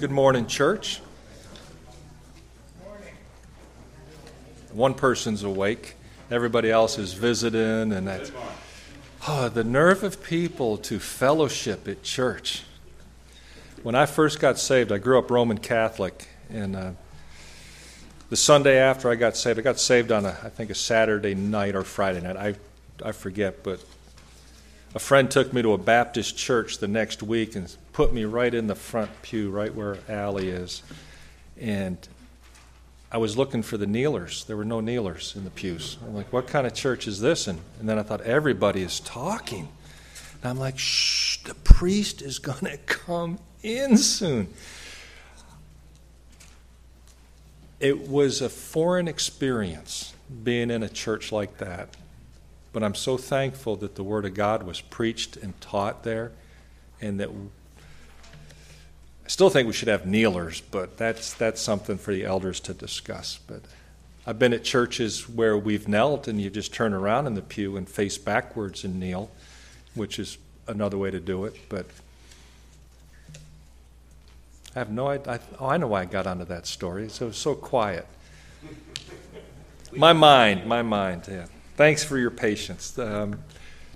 Good morning, church. One person's awake, everybody else is visiting, and that. Oh, the nerve of people to fellowship at church. When I first got saved, I grew up Roman Catholic, and uh, the Sunday after I got saved, I got saved on a, I think a Saturday night or Friday night. I, I forget, but a friend took me to a Baptist church the next week and put me right in the front pew, right where Allie is. And I was looking for the kneelers. There were no kneelers in the pews. I'm like, what kind of church is this? And, and then I thought, everybody is talking. And I'm like, shh, the priest is going to come in soon. It was a foreign experience being in a church like that. But I'm so thankful that the Word of God was preached and taught there, and that I still think we should have kneelers, but that's, that's something for the elders to discuss. But I've been at churches where we've knelt and you just turn around in the pew and face backwards and kneel, which is another way to do it. But I have no idea. Oh, I know why I got onto that story. So it was so quiet. My mind, my mind, yeah. Thanks for your patience. Um,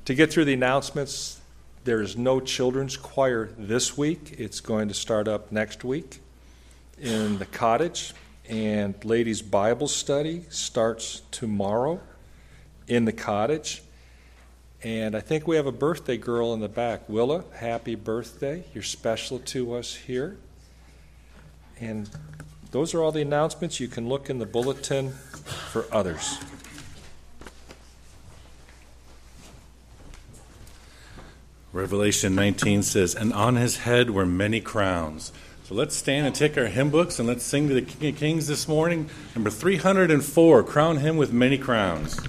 to get through the announcements, there is no children's choir this week. It's going to start up next week in the cottage. And ladies' Bible study starts tomorrow in the cottage. And I think we have a birthday girl in the back. Willa, happy birthday. You're special to us here. And those are all the announcements. You can look in the bulletin for others. Revelation 19 says, And on his head were many crowns. So let's stand and take our hymn books and let's sing to the King of Kings this morning. Number 304 Crown Him with Many Crowns.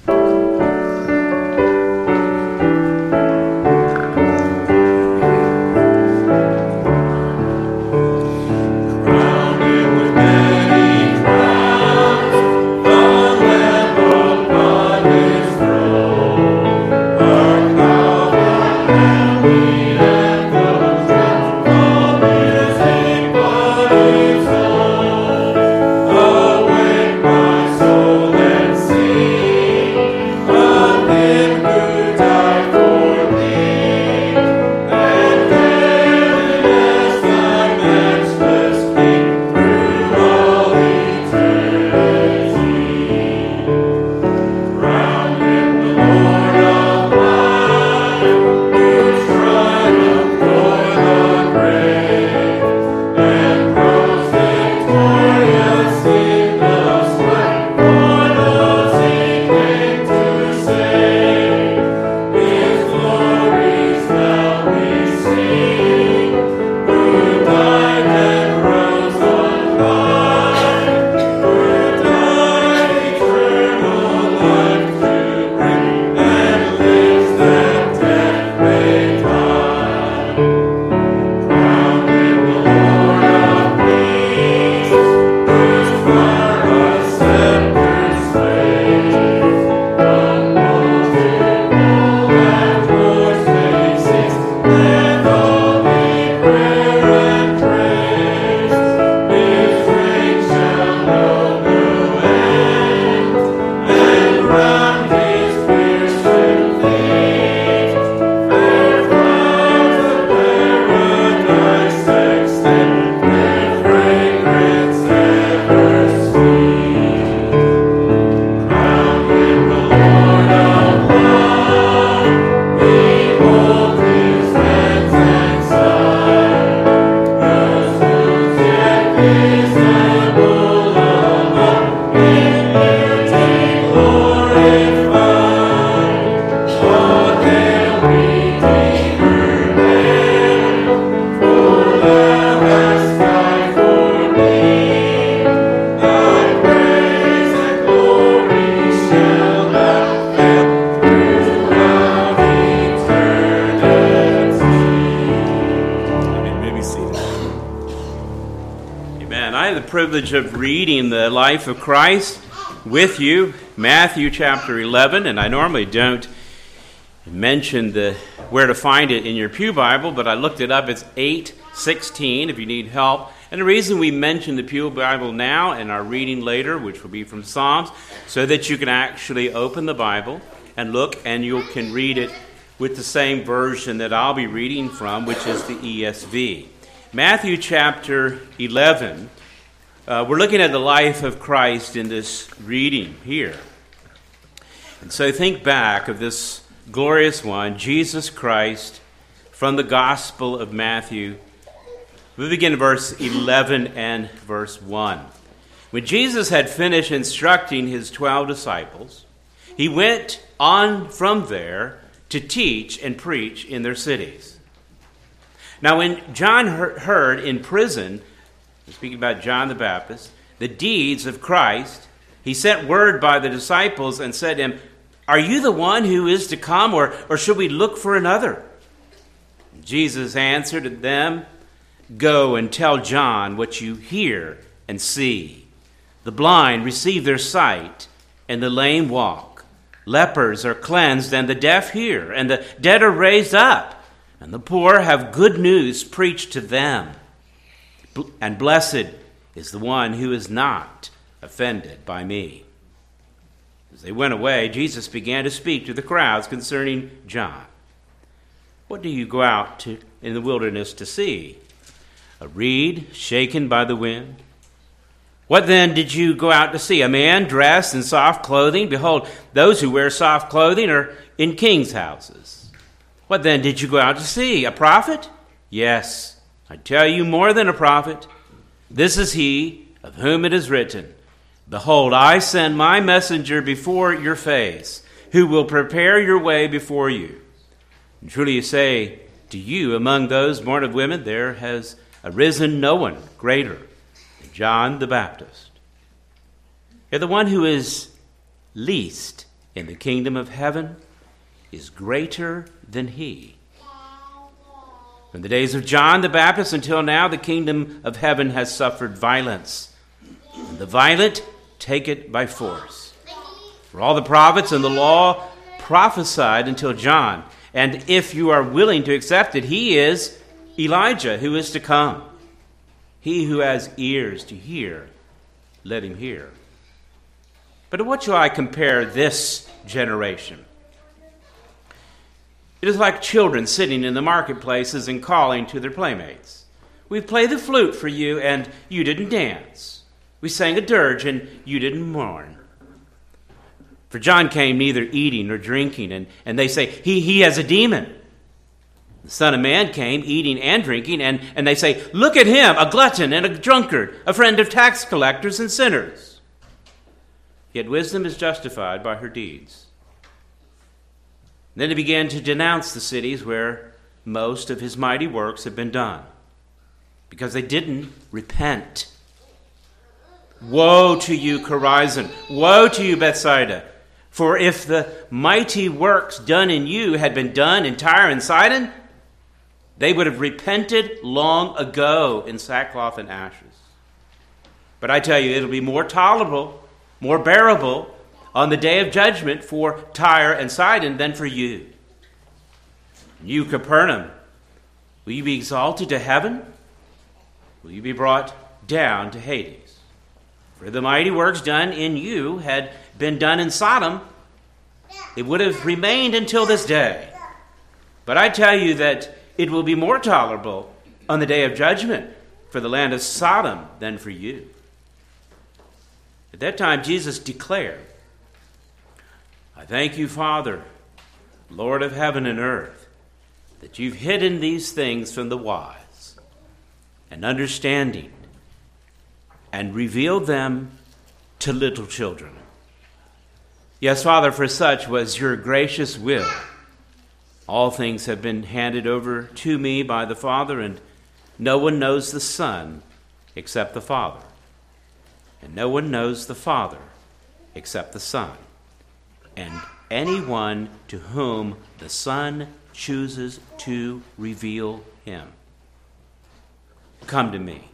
Of reading the life of Christ with you, Matthew chapter 11, and I normally don't mention the where to find it in your pew Bible, but I looked it up. It's 816 if you need help. And the reason we mention the Pew Bible now and our reading later, which will be from Psalms, so that you can actually open the Bible and look and you can read it with the same version that I'll be reading from, which is the ESV. Matthew chapter 11. Uh, we're looking at the life of Christ in this reading here. And so think back of this glorious one, Jesus Christ, from the Gospel of Matthew. We begin in verse 11 and verse 1. When Jesus had finished instructing his 12 disciples, he went on from there to teach and preach in their cities. Now, when John heard in prison, speaking about John the Baptist, the deeds of Christ, he sent word by the disciples and said to him, Are you the one who is to come, or, or should we look for another? Jesus answered them, Go and tell John what you hear and see. The blind receive their sight, and the lame walk. Lepers are cleansed, and the deaf hear, and the dead are raised up, and the poor have good news preached to them. And blessed is the one who is not offended by me. As they went away, Jesus began to speak to the crowds concerning John. What do you go out to in the wilderness to see? A reed shaken by the wind? What then did you go out to see? A man dressed in soft clothing? Behold, those who wear soft clothing are in kings' houses. What then did you go out to see? A prophet? Yes, I tell you more than a prophet. This is he of whom it is written Behold, I send my messenger before your face, who will prepare your way before you. And truly you say to you, among those born of women, there has arisen no one greater than John the Baptist. Yet the one who is least in the kingdom of heaven is greater than he. From the days of John the Baptist until now, the kingdom of heaven has suffered violence. And the violent take it by force. For all the prophets and the law prophesied until John. And if you are willing to accept it, he is Elijah who is to come. He who has ears to hear, let him hear. But to what shall I compare this generation? It is like children sitting in the marketplaces and calling to their playmates. We played the flute for you, and you didn't dance. We sang a dirge, and you didn't mourn. For John came neither eating nor drinking, and, and they say, he, he has a demon. The Son of Man came eating and drinking, and, and they say, Look at him, a glutton and a drunkard, a friend of tax collectors and sinners. Yet wisdom is justified by her deeds. Then he began to denounce the cities where most of his mighty works had been done, because they didn't repent. Woe to you, Chorazin! Woe to you, Bethsaida! For if the mighty works done in you had been done in Tyre and Sidon, they would have repented long ago in sackcloth and ashes. But I tell you, it'll be more tolerable, more bearable on the day of judgment for Tyre and Sidon than for you. You, Capernaum, will you be exalted to heaven? Will you be brought down to Hades? For the mighty works done in you had been done in Sodom, it would have remained until this day. But I tell you that it will be more tolerable on the day of judgment for the land of Sodom than for you. At that time, Jesus declared, I thank you, Father, Lord of heaven and earth, that you've hidden these things from the wise and understanding and revealed them to little children. Yes, Father, for such was your gracious will. All things have been handed over to me by the Father, and no one knows the Son except the Father. And no one knows the Father except the Son. And anyone to whom the Son chooses to reveal him. Come to me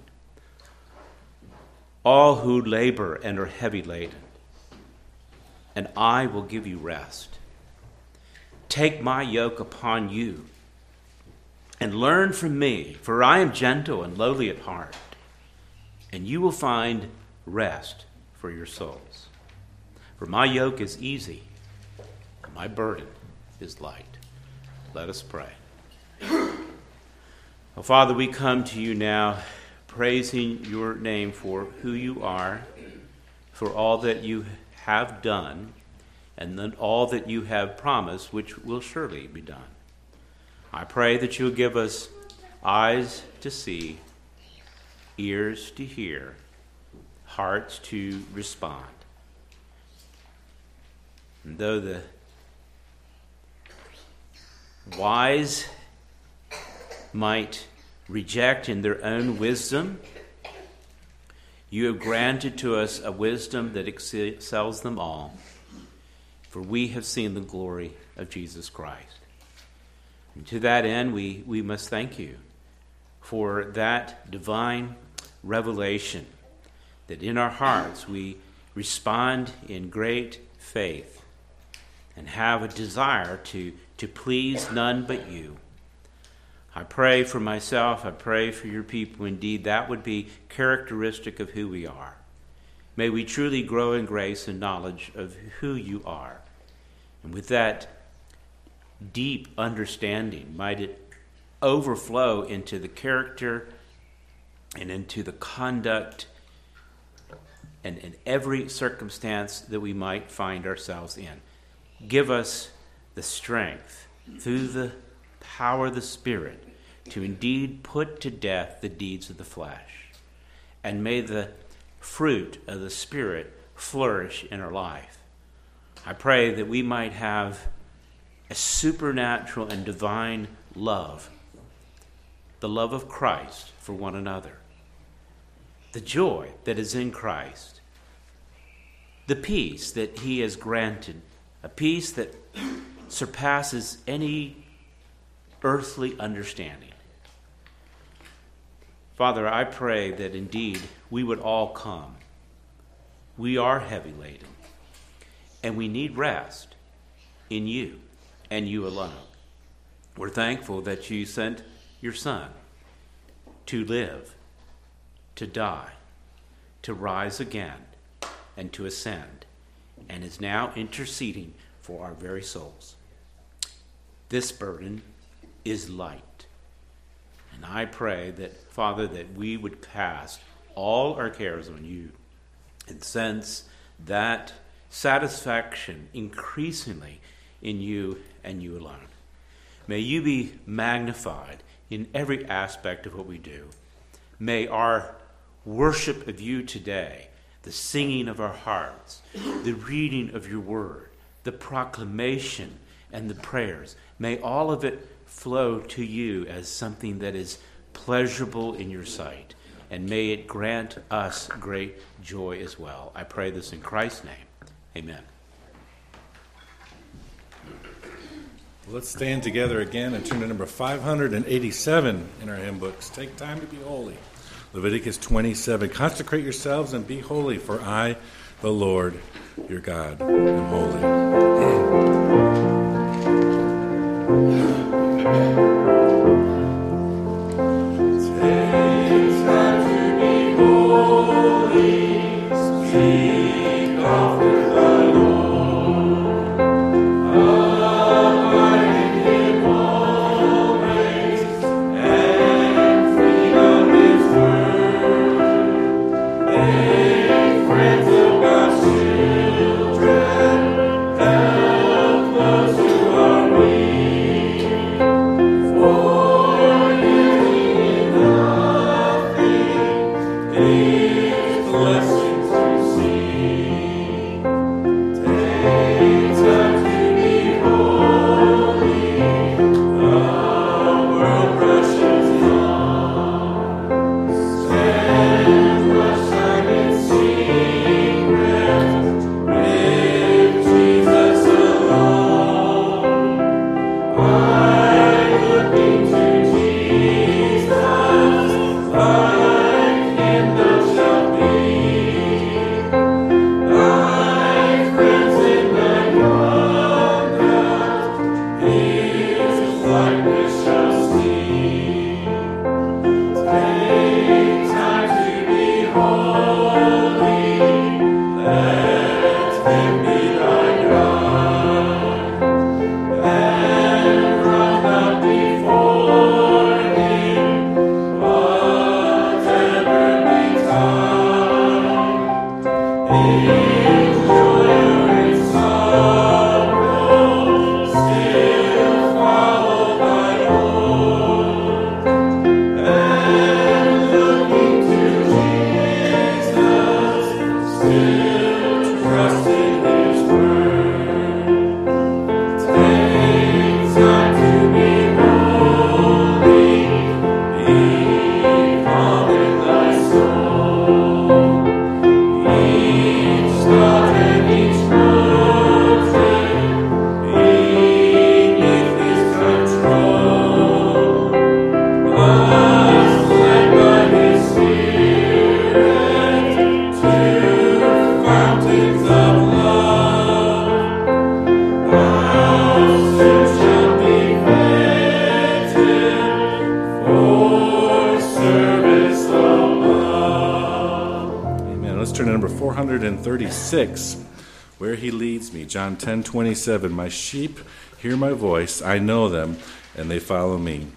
all who labor and are heavy laden, and I will give you rest. Take my yoke upon you and learn from me, for I am gentle and lowly at heart, and you will find rest for your souls. For my yoke is easy, my burden is light. Let us pray. oh, Father, we come to you now praising your name for who you are, for all that you have done, and then all that you have promised, which will surely be done. I pray that you will give us eyes to see, ears to hear, hearts to respond. And though the wise might reject in their own wisdom, you have granted to us a wisdom that excels them all, for we have seen the glory of Jesus Christ. And to that end, we, we must thank you for that divine revelation that in our hearts we respond in great faith and have a desire to, to please none but you. I pray for myself, I pray for your people. Indeed, that would be characteristic of who we are. May we truly grow in grace and knowledge of who you are. And with that deep understanding, might it overflow into the character and into the conduct and in every circumstance that we might find ourselves in. Give us the strength through the power of the Spirit to indeed put to death the deeds of the flesh. And may the fruit of the Spirit flourish in our life. I pray that we might have a supernatural and divine love, the love of Christ for one another, the joy that is in Christ, the peace that He has granted, a peace that surpasses any earthly understanding. Father, I pray that indeed we would all come. We are heavy laden, and we need rest in you and you alone. We're thankful that you sent your Son to live, to die, to rise again, and to ascend, and is now interceding for our very souls. This burden is light. And I pray that, Father, that we would cast all our cares on you and sense that satisfaction increasingly in you and you alone. May you be magnified in every aspect of what we do. May our worship of you today, the singing of our hearts, the reading of your word, the proclamation and the prayers, may all of it flow to you as something that is pleasurable in your sight. And may it grant us great joy as well. I pray this in Christ's name. Amen. Let's stand together again and turn to number 587 in our hymn books. Take time to be holy. Leviticus 27. Consecrate yourselves and be holy, for I, the Lord, your God, am holy. 6, John 10 27. My sheep hear my voice, I know them, and they follow me.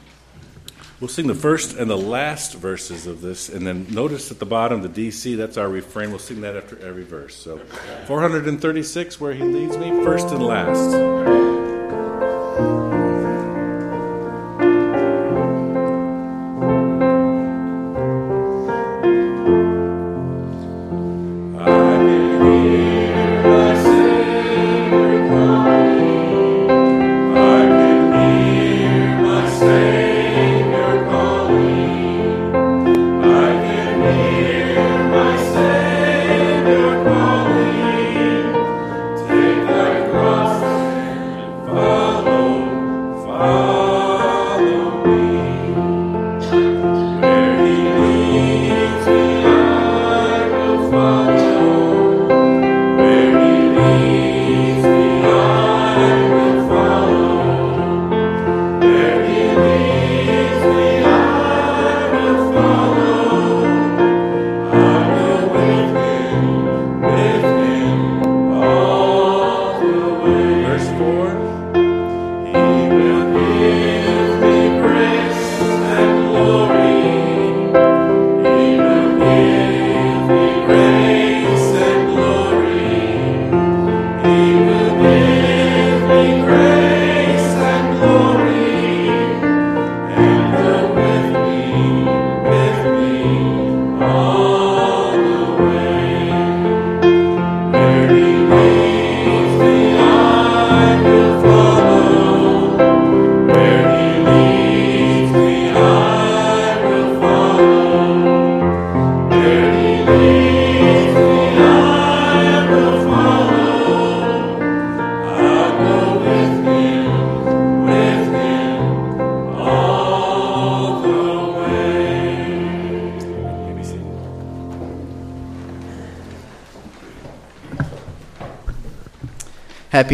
We'll sing the first and the last verses of this, and then notice at the bottom the DC, that's our refrain. We'll sing that after every verse. So 436, where he leads me, first and last.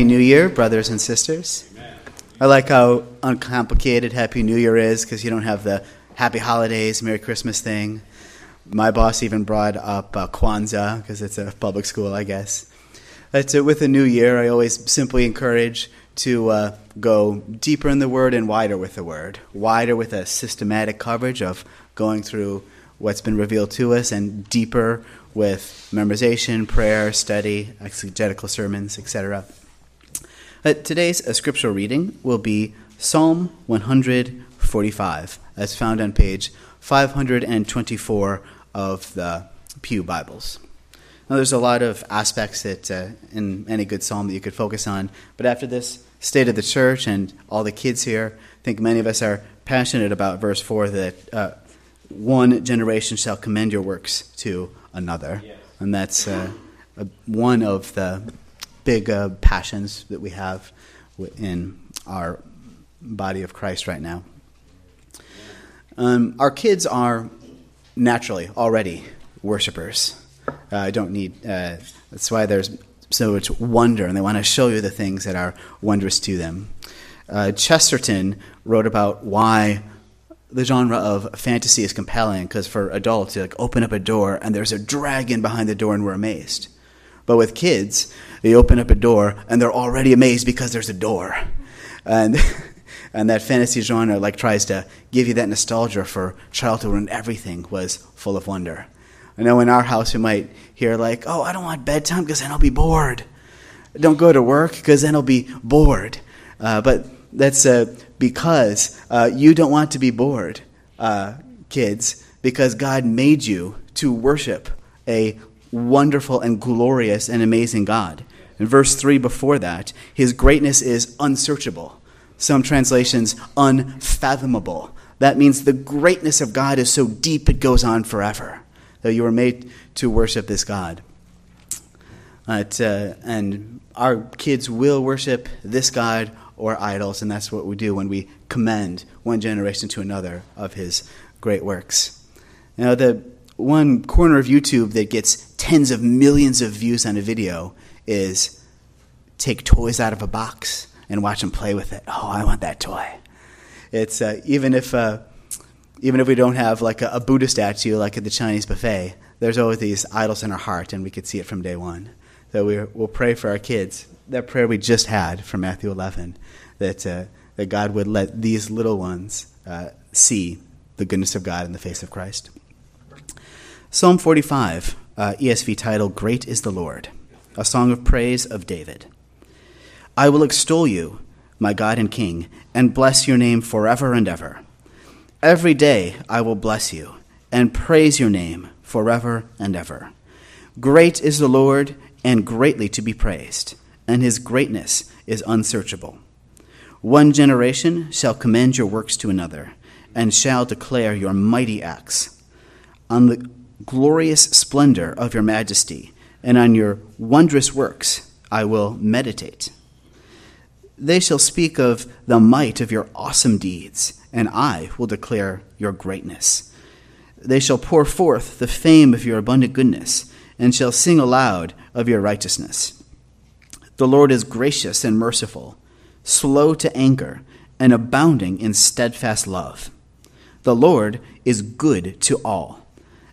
Happy New Year, brothers and sisters. Amen. I like how uncomplicated Happy New Year is because you don't have the Happy Holidays, Merry Christmas thing. My boss even brought up uh, Kwanzaa because it's a public school, I guess. But uh, with the new year, I always simply encourage to uh, go deeper in the Word and wider with the Word. Wider with a systematic coverage of going through what's been revealed to us, and deeper with memorization, prayer, study, exegetical sermons, etc. Uh, today's uh, scriptural reading will be Psalm 145, as found on page 524 of the Pew Bibles. Now, there's a lot of aspects that uh, in any good psalm that you could focus on, but after this state of the church and all the kids here, I think many of us are passionate about verse 4 that uh, one generation shall commend your works to another. Yes. And that's uh, one of the big uh, passions that we have in our body of Christ right now. Um, our kids are naturally already worshipers. Uh, I don't need. Uh, that's why there's so much wonder, and they want to show you the things that are wondrous to them. Uh, Chesterton wrote about why the genre of fantasy is compelling because for adults, you like open up a door and there's a dragon behind the door and we're amazed. But with kids, you open up a door and they're already amazed because there's a door. And, and that fantasy genre like tries to give you that nostalgia for childhood when everything was full of wonder. I know in our house we might hear, like, oh, I don't want bedtime because then I'll be bored. Don't go to work because then I'll be bored. Uh, but that's uh, because uh, you don't want to be bored, uh, kids, because God made you to worship a wonderful and glorious and amazing God. In verse 3 before that, his greatness is unsearchable. Some translations, unfathomable. That means the greatness of God is so deep it goes on forever. That you were made to worship this God. Uh, and our kids will worship this God or idols, and that's what we do when we commend one generation to another of his great works. Now, the one corner of YouTube that gets tens of millions of views on a video is take toys out of a box and watch them play with it. Oh, I want that toy. It's uh, even if uh, even if we don't have like a, a Buddha statue like at the Chinese buffet, there's always these idols in our heart, and we could see it from day one. So we will pray for our kids. That prayer we just had from Matthew 11, that uh, that God would let these little ones uh, see the goodness of God in the face of Christ. Psalm 45, uh, ESV title, Great is the Lord, a song of praise of David. I will extol you, my God and King, and bless your name forever and ever. Every day I will bless you and praise your name forever and ever. Great is the Lord and greatly to be praised, and his greatness is unsearchable. One generation shall commend your works to another, and shall declare your mighty acts. On the glorious splendor of your majesty, and on your wondrous works I will meditate. They shall speak of the might of your awesome deeds, and I will declare your greatness. They shall pour forth the fame of your abundant goodness, and shall sing aloud of your righteousness. The Lord is gracious and merciful, slow to anger, and abounding in steadfast love. The Lord is good to all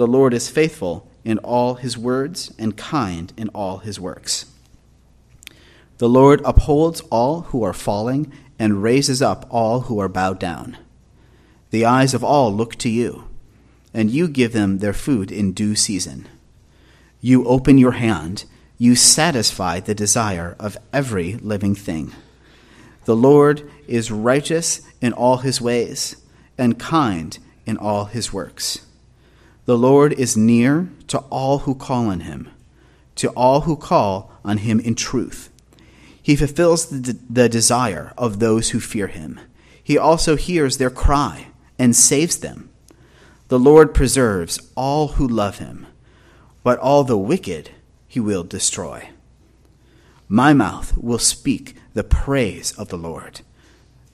The Lord is faithful in all his words and kind in all his works. The Lord upholds all who are falling and raises up all who are bowed down. The eyes of all look to you, and you give them their food in due season. You open your hand, you satisfy the desire of every living thing. The Lord is righteous in all his ways, and kind in all his works. The Lord is near to all who call on him, to all who call on him in truth. He fulfills the, the desire of those who fear him. He also hears their cry and saves them. The Lord preserves all who love him, but all the wicked he will destroy. My mouth will speak the praise of the Lord,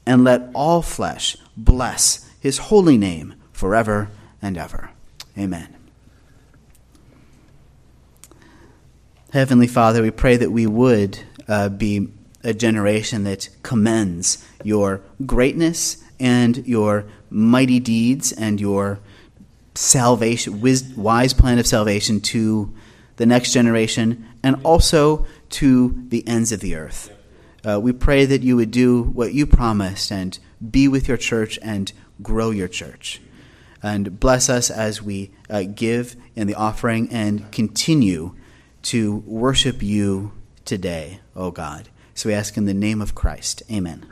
and let all flesh bless his holy name forever and ever. Amen. Heavenly Father, we pray that we would uh, be a generation that commends your greatness and your mighty deeds and your salvation, wise plan of salvation to the next generation and also to the ends of the earth. Uh, we pray that you would do what you promised and be with your church and grow your church and bless us as we uh, give in the offering and continue to worship you today, O God. So we ask in the name of Christ. Amen.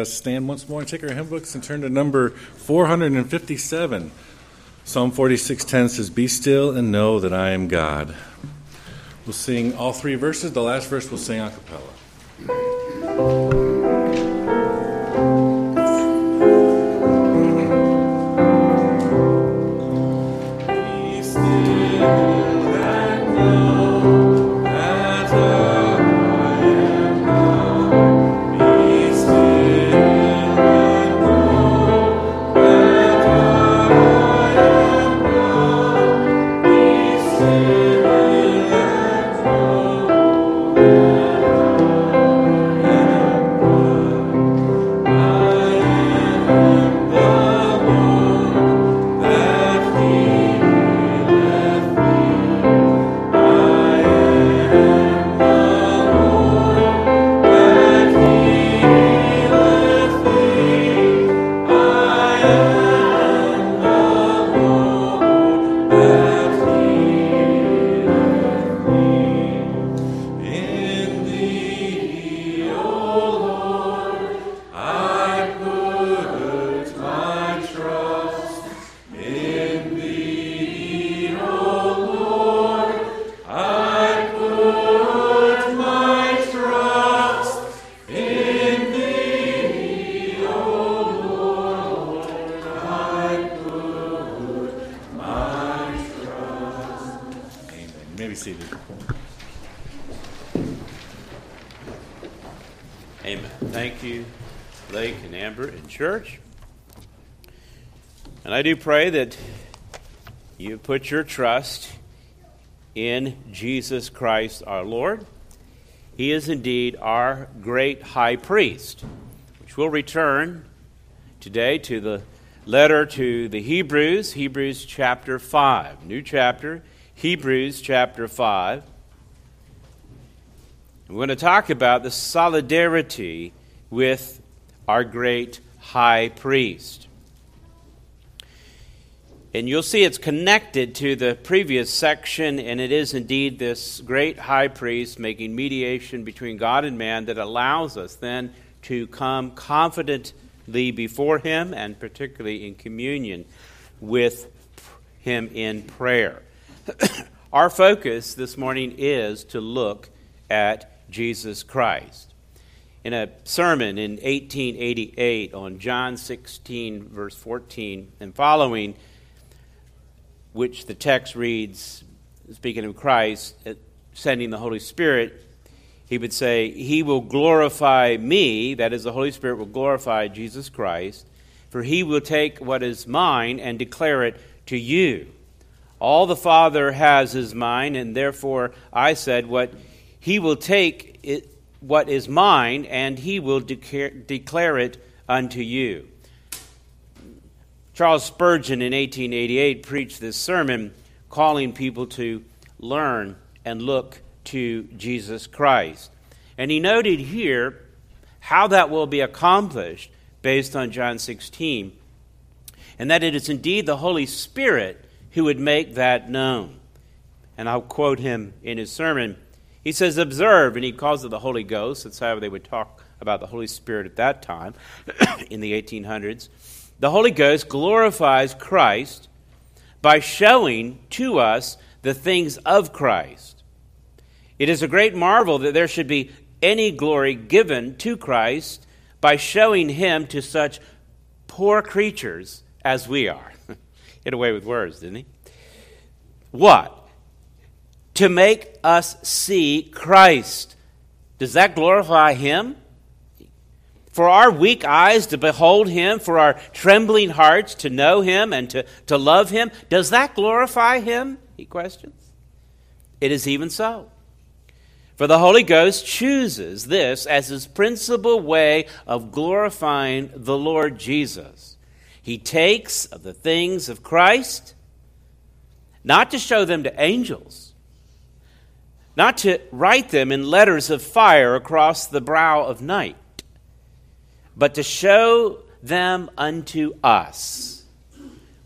Uh, stand once more and take our hymn books and turn to number 457. Psalm 46:10 says, "Be still and know that I am God." We'll sing all three verses. The last verse we'll sing a do pray that you put your trust in Jesus Christ our Lord. He is indeed our great high priest, which we'll return today to the letter to the Hebrews, Hebrews chapter 5. New chapter, Hebrews chapter 5. We're going to talk about the solidarity with our great high priest. And you'll see it's connected to the previous section, and it is indeed this great high priest making mediation between God and man that allows us then to come confidently before him and particularly in communion with him in prayer. Our focus this morning is to look at Jesus Christ. In a sermon in 1888 on John 16, verse 14 and following, which the text reads, speaking of Christ, uh, sending the Holy Spirit, he would say, He will glorify me, that is, the Holy Spirit will glorify Jesus Christ, for he will take what is mine and declare it to you. All the Father has is mine, and therefore I said, What he will take it, what is mine, and he will declare, declare it unto you. Charles Spurgeon in 1888 preached this sermon calling people to learn and look to Jesus Christ. And he noted here how that will be accomplished based on John 16, and that it is indeed the Holy Spirit who would make that known. And I'll quote him in his sermon. He says, Observe, and he calls it the Holy Ghost. That's how they would talk about the Holy Spirit at that time in the 1800s the Holy Ghost glorifies Christ by showing to us the things of Christ. It is a great marvel that there should be any glory given to Christ by showing him to such poor creatures as we are. Hit away with words, didn't he? What? To make us see Christ. Does that glorify him? For our weak eyes to behold him, for our trembling hearts to know him and to, to love him, does that glorify him? He questions. It is even so. For the Holy Ghost chooses this as his principal way of glorifying the Lord Jesus. He takes of the things of Christ, not to show them to angels, not to write them in letters of fire across the brow of night but to show them unto us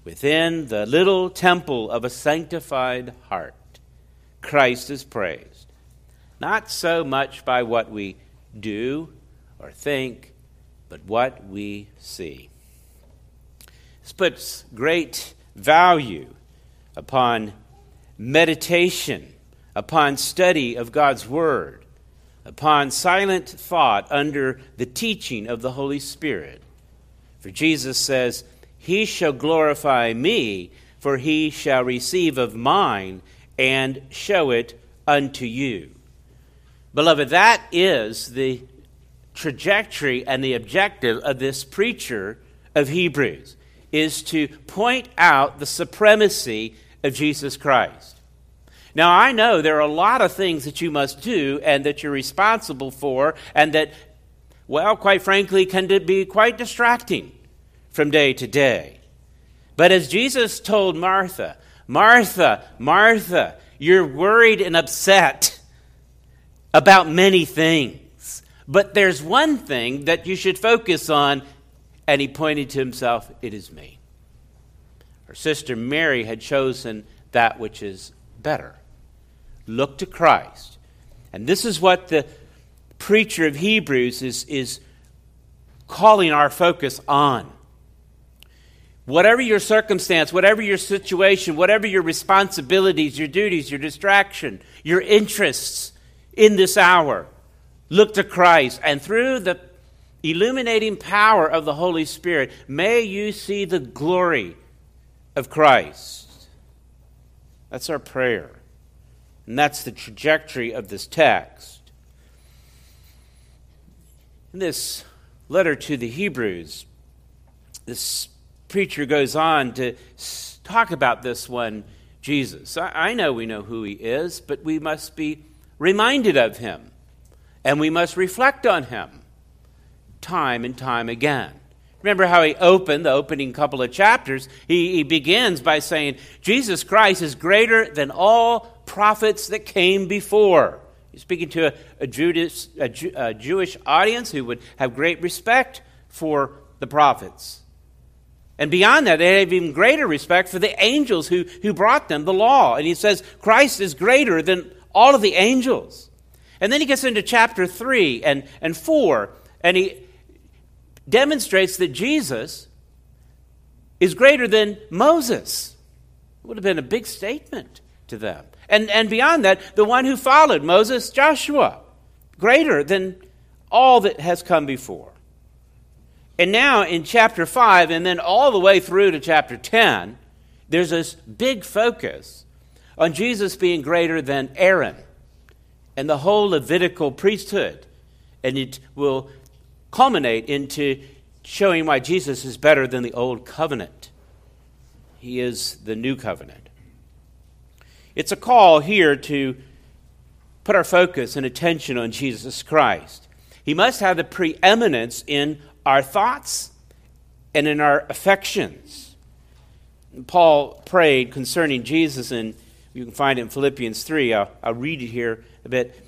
within the little temple of a sanctified heart. Christ is praised. Not so much by what we do or think, but what we see. This puts great value upon meditation, upon study of God's Word, upon silent thought under the teaching of the Holy Spirit. For Jesus says, He shall glorify me, for he shall receive of mine and show it unto you. Beloved, that is the trajectory and the objective of this preacher of Hebrews is to point out the supremacy of Jesus Christ. Now, I know there are a lot of things that you must do and that you're responsible for, and that, well, quite frankly, can be quite distracting from day to day. But as Jesus told Martha, Martha, Martha, you're worried and upset about many things. But there's one thing that you should focus on, and he pointed to himself, it is me. Her sister Mary had chosen that which is better. Look to Christ. And this is what the preacher of Hebrews is, is calling our focus on. Whatever your circumstance, whatever your situation, whatever your responsibilities, your duties, your distraction, your interests in this hour, look to Christ. And through the illuminating power of the Holy Spirit, may you see the glory of Christ. That's our prayer. And that's the trajectory of this text. In this letter to the Hebrews, this preacher goes on to talk about this one, Jesus. I, know we know who he is, but we must be reminded of him. And we must reflect on him time and time again. Remember how he opened the opening couple of chapters? He, he begins by saying, Jesus Christ is greater than all prophets that came before. He's speaking to a, a, Judas, a, a Jewish audience who would have great respect for the prophets. And beyond that, they have even greater respect for the angels who, who brought them the law. And he says Christ is greater than all of the angels. And then he gets into chapter 3 and, and 4, and he demonstrates that Jesus is greater than Moses. It would have been a big statement to them. And, and beyond that, the one who followed Moses, Joshua, greater than all that has come before. And now in chapter 5, and then all the way through to chapter 10, there's this big focus on Jesus being greater than Aaron and the whole Levitical priesthood. And it will culminate into showing why Jesus is better than the old covenant. He is the new covenant. It's a call here to put our focus and attention on Jesus Christ. He must have the preeminence in our thoughts and in our affections. Paul prayed concerning Jesus, and you can find it in Philippians 3. I'll, I'll read it here a bit.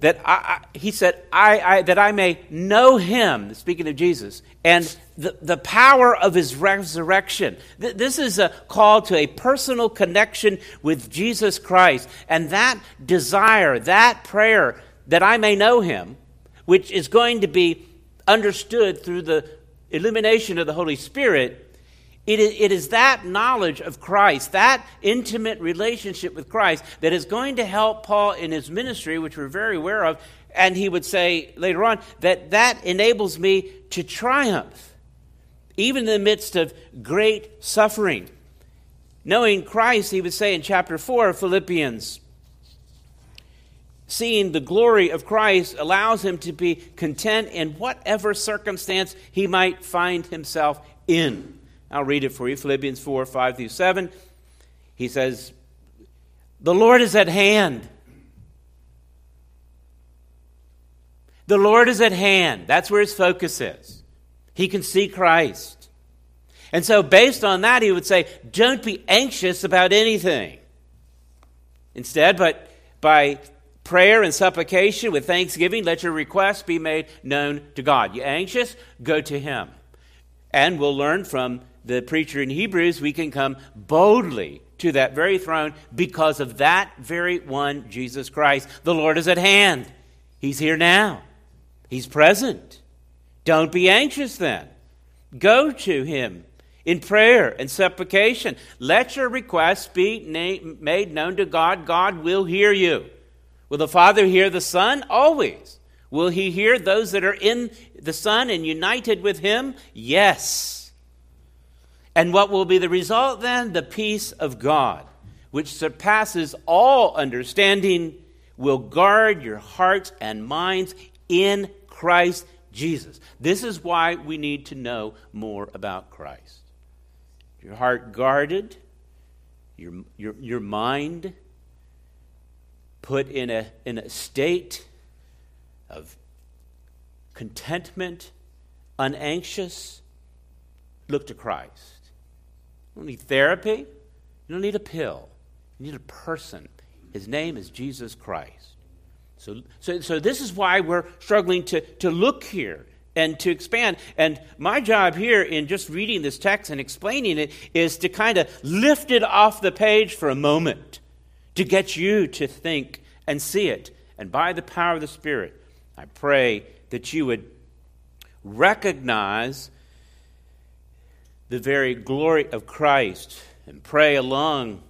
That I, I, he said, I, I, that I may know him, speaking of Jesus, and the, the power of his resurrection. Th- this is a call to a personal connection with Jesus Christ. And that desire, that prayer, that I may know him, which is going to be understood through the illumination of the Holy Spirit, it is, it is that knowledge of Christ, that intimate relationship with Christ, that is going to help Paul in his ministry, which we're very aware of. And he would say later on that that enables me to triumph, even in the midst of great suffering. Knowing Christ, he would say in chapter 4 of Philippians seeing the glory of Christ allows him to be content in whatever circumstance he might find himself in. I'll read it for you Philippians 4 5 through 7. He says, The Lord is at hand. The Lord is at hand. That's where his focus is. He can see Christ. And so, based on that, he would say, Don't be anxious about anything. Instead, but by prayer and supplication with thanksgiving, let your requests be made known to God. You anxious? Go to Him. And we'll learn from the preacher in Hebrews, we can come boldly to that very throne because of that very one, Jesus Christ. The Lord is at hand. He's here now, He's present. Don't be anxious then. Go to him in prayer and supplication. Let your requests be na- made known to God. God will hear you. Will the Father hear the Son? Always. Will he hear those that are in the Son and united with him? Yes. And what will be the result then? The peace of God, which surpasses all understanding, will guard your hearts and minds in Christ Jesus. This is why we need to know more about Christ. Your heart guarded, your, your, your mind put in a, in a state of contentment, unanxious, look to Christ. You don't need therapy, you don't need a pill, you need a person. His name is Jesus Christ. So, so, so this is why we're struggling to, to look here and to expand. And my job here in just reading this text and explaining it is to kind of lift it off the page for a moment, to get you to think and see it. And by the power of the Spirit, I pray that you would recognize the very glory of Christ and pray along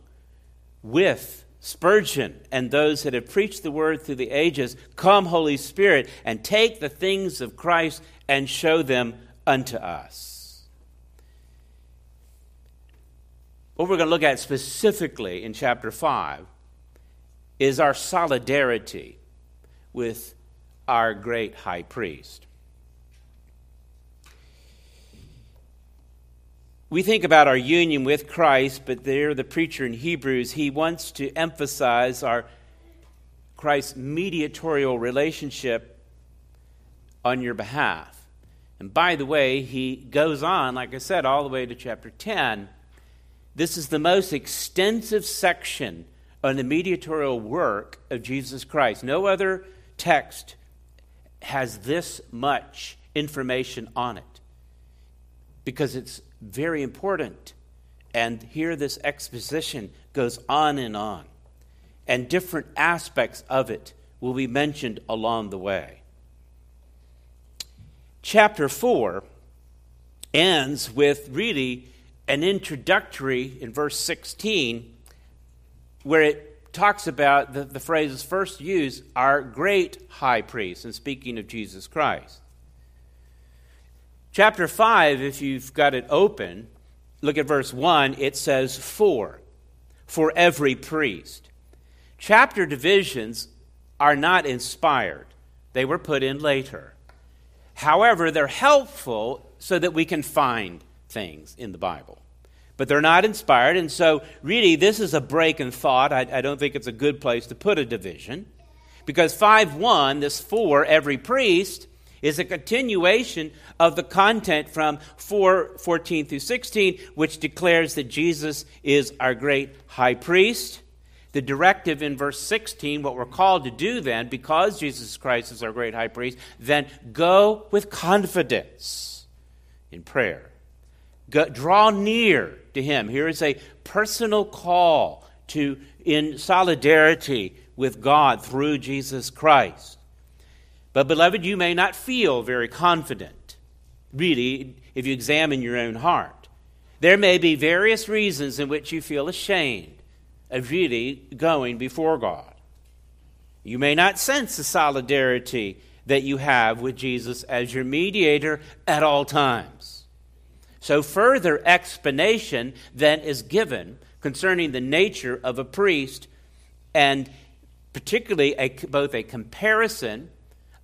with Spurgeon and those that have preached the word through the ages, Come, Holy Spirit, and take the things of Christ and show them unto us. What we're going to look at specifically in chapter 5 is our solidarity with our great high priest. We think about our union with Christ, but there, the preacher in Hebrews, he wants to emphasize our Christ's mediatorial relationship on your behalf. And by the way, he goes on, like I said, all the way to chapter 10. This is the most extensive section on the mediatorial work of Jesus Christ. No other text has this much information on it because it's very important. And here, this exposition goes on and on, and different aspects of it will be mentioned along the way. Chapter 4 ends with really an introductory in verse 16 where it talks about the, the phrases first used our great high priest, and speaking of Jesus Christ. Chapter 5, if you've got it open, look at verse 1, it says, For, for every priest. Chapter divisions are not inspired, they were put in later. However, they're helpful so that we can find things in the Bible. But they're not inspired, and so really, this is a break in thought. I, I don't think it's a good place to put a division. Because 5 1, this for every priest, is a continuation of the content from 4 14 through 16, which declares that Jesus is our great high priest. The directive in verse 16, what we're called to do then, because Jesus Christ is our great high priest, then go with confidence in prayer. Go, draw near to him. Here is a personal call to in solidarity with God through Jesus Christ. But, beloved, you may not feel very confident, really, if you examine your own heart. There may be various reasons in which you feel ashamed of really going before God. You may not sense the solidarity that you have with Jesus as your mediator at all times. So, further explanation then is given concerning the nature of a priest and particularly a, both a comparison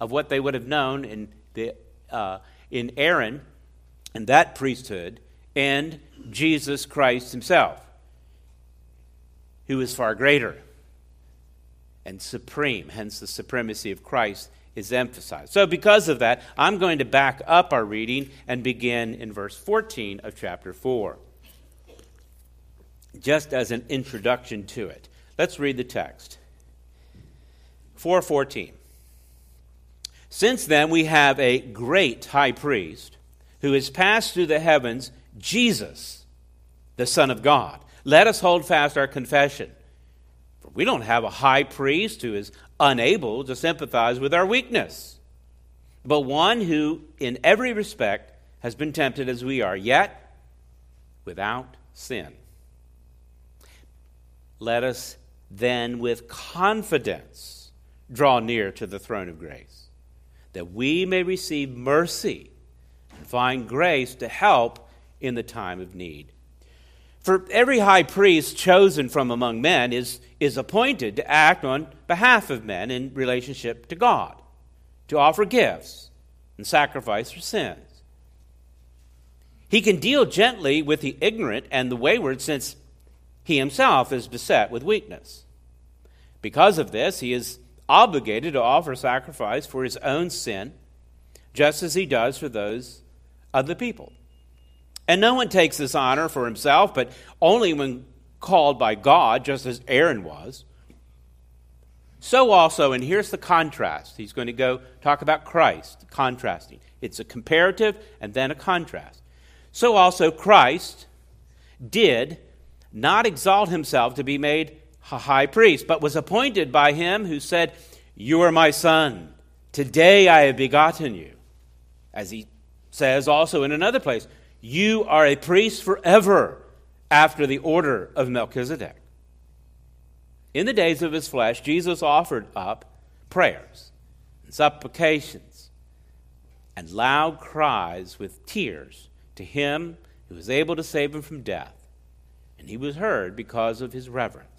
of what they would have known in, the, uh, in Aaron and that priesthood and Jesus Christ himself, who is far greater and supreme. Hence, the supremacy of Christ is emphasized. So, because of that, I'm going to back up our reading and begin in verse 14 of chapter 4, just as an introduction to it. Let's read the text. 414. Since then, we have a great high priest who has passed through the heavens, Jesus, the Son of God. Let us hold fast our confession. For we don't have a high priest who is unable to sympathize with our weakness, but one who, in every respect, has been tempted as we are, yet without sin. Let us then, with confidence, draw near to the throne of grace, that we may receive mercy and find grace to help in the time of need. For every high priest chosen from among men is, is appointed to act on behalf of men in relationship to God, to offer gifts and sacrifice for sins. He can deal gently with the ignorant and the wayward since he himself is beset with weakness. Because of this, he is obligated to offer sacrifice for his own sin, just as he does for those of the people. And no one takes this honor for himself, but only when called by God, just as Aaron was. So also, and here's the contrast. He's going to go talk about Christ, contrasting. It's a comparative and then a contrast. So also, Christ did not exalt himself to be made high priest, but was appointed by him who said, You are my son. Today I have begotten you. As he says also in another place, you are a priest forever after the order of Melchizedek. In the days of his flesh, Jesus offered up prayers and supplications and loud cries with tears to him who was able to save him from death. And he was heard because of his reverence.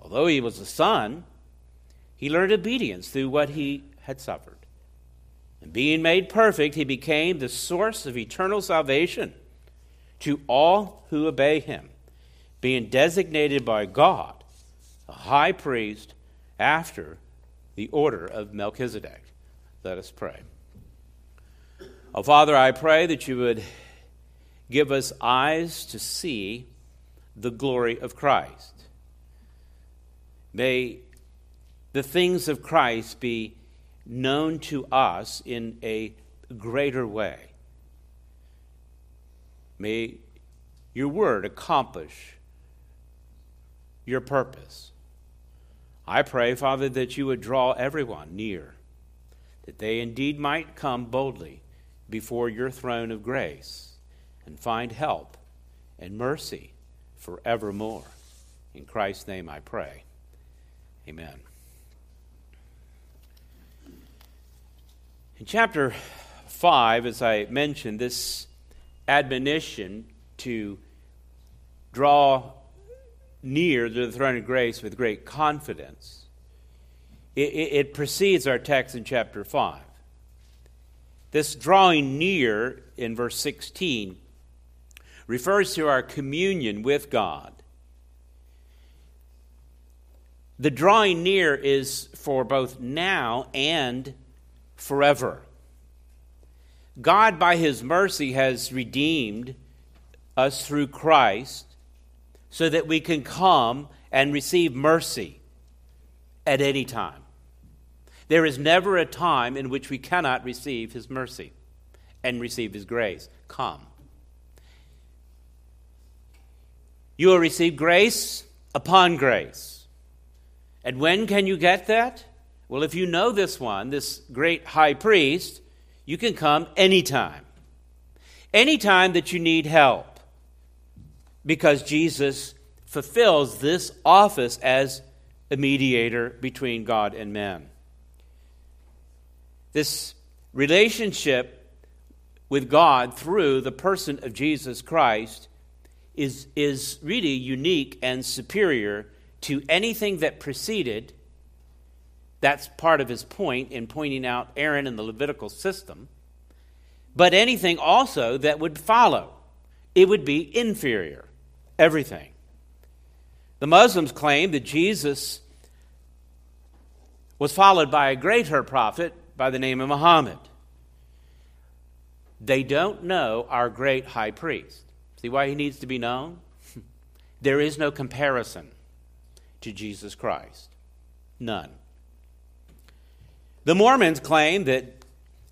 Although he was a son, he learned obedience through what he had suffered. And being made perfect, he became the source of eternal salvation to all who obey him, being designated by God a high priest after the order of Melchizedek. Let us pray. Oh, Father, I pray that you would give us eyes to see the glory of Christ. May the things of Christ be known to us in a greater way. May your word accomplish your purpose. I pray, Father, that you would draw everyone near, that they indeed might come boldly before your throne of grace and find help and mercy forevermore. In Christ's name I pray. Amen. In chapter 5, as I mentioned, this admonition to draw near to the throne of grace with great confidence, it, it, it precedes our text in chapter 5. This drawing near in verse 16 refers to our communion with God. The drawing near is for both now and forever. God, by his mercy, has redeemed us through Christ so that we can come and receive mercy at any time. There is never a time in which we cannot receive his mercy and receive his grace. Come. You will receive grace upon grace. And when can you get that? Well, if you know this one, this great high priest, you can come anytime. Anytime that you need help. Because Jesus fulfills this office as a mediator between God and man. This relationship with God through the person of Jesus Christ is, is really unique and superior to anything that preceded that's part of his point in pointing out Aaron and the Levitical system. But anything also that would follow, it would be inferior. Everything. The Muslims claim that Jesus was followed by a greater prophet by the name of Muhammad. They don't know our great high priest. See why he needs to be known? there is no comparison to Jesus Christ. None. The Mormons claim that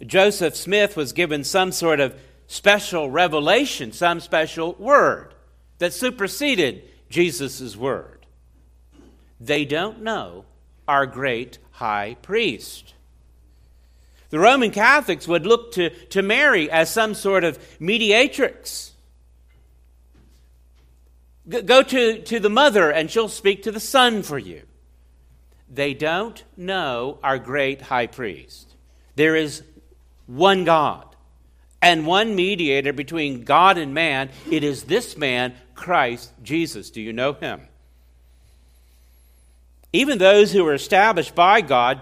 Joseph Smith was given some sort of special revelation, some special word that superseded Jesus' word. They don't know our great high priest. The Roman Catholics would look to, to Mary as some sort of mediatrix. Go to, to the mother and she'll speak to the son for you. They don't know our great high priest. There is one God and one mediator between God and man. It is this man, Christ Jesus. Do you know him? Even those who were established by God,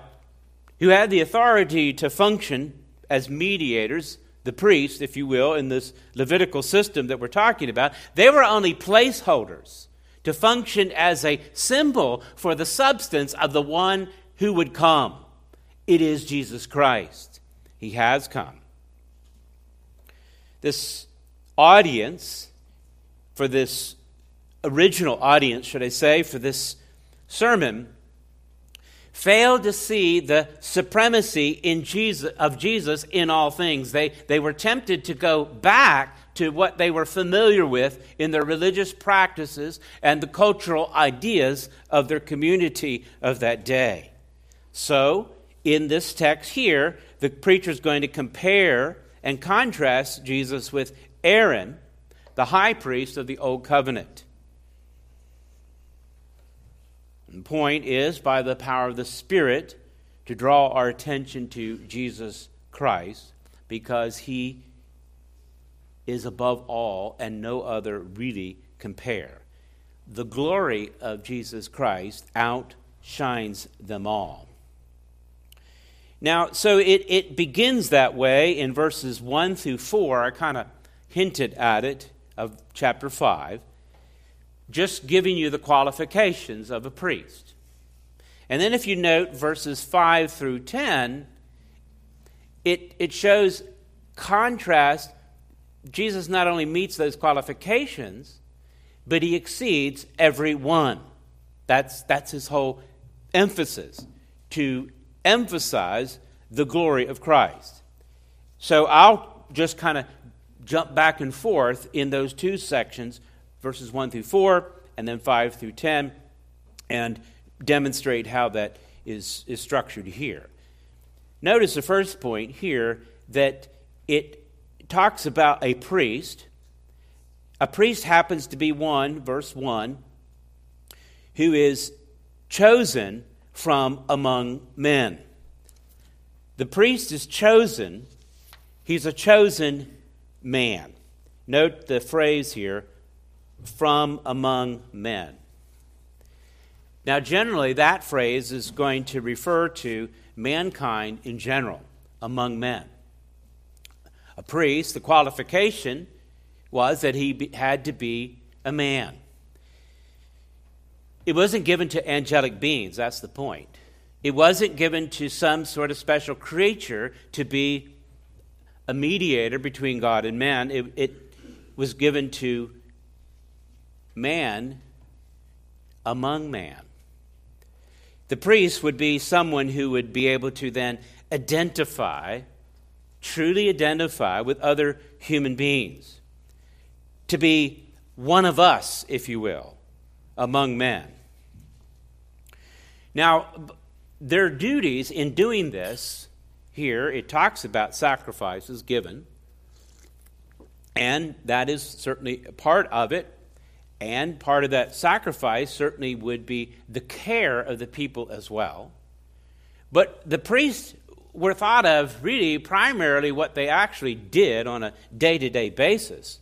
who had the authority to function as mediators, the priests, if you will, in this Levitical system that we're talking about, they were only placeholders to function as a symbol for the substance of the one who would come. It is Jesus Christ. He has come. This audience, for this original audience, should I say, for this sermon, failed to see the supremacy in Jesus, of Jesus in all things. They, they were tempted to go back to what they were familiar with in their religious practices and the cultural ideas of their community of that day. So, in this text here, the preacher is going to compare and contrast Jesus with Aaron, the high priest of the Old Covenant. Point is, by the power of the Spirit, to draw our attention to Jesus Christ because he is above all and no other really compare. The glory of Jesus Christ outshines them all. Now, so it, it begins that way in verses 1 through 4. I kind of hinted at it of chapter 5, just giving you the qualifications of a priest. And then if you note verses 5 through 10, it, it shows contrast Jesus not only meets those qualifications, but he exceeds every one. That's, that's his whole emphasis, to emphasize the glory of Christ. So I'll just kind of jump back and forth in those two sections, verses 1 through 4, and then 5 through 10, and demonstrate how that is, is structured here. Notice the first point here that it talks about a priest. A priest happens to be one, verse 1, who is chosen from among men. The priest is chosen, he's a chosen man. Note the phrase here from among men. Now, generally, that phrase is going to refer to mankind in general, among men a priest, the qualification was that he had to be a man. It wasn't given to angelic beings, that's the point. It wasn't given to some sort of special creature to be a mediator between God and man. It, it was given to man among man. The priest would be someone who would be able to then identify truly identify with other human beings, to be one of us, if you will, among men. Now, their duties in doing this, here it talks about sacrifices given, and that is certainly part of it. And part of that sacrifice certainly would be the care of the people as well. But the priests were thought of really primarily what they actually did on a day to day basis.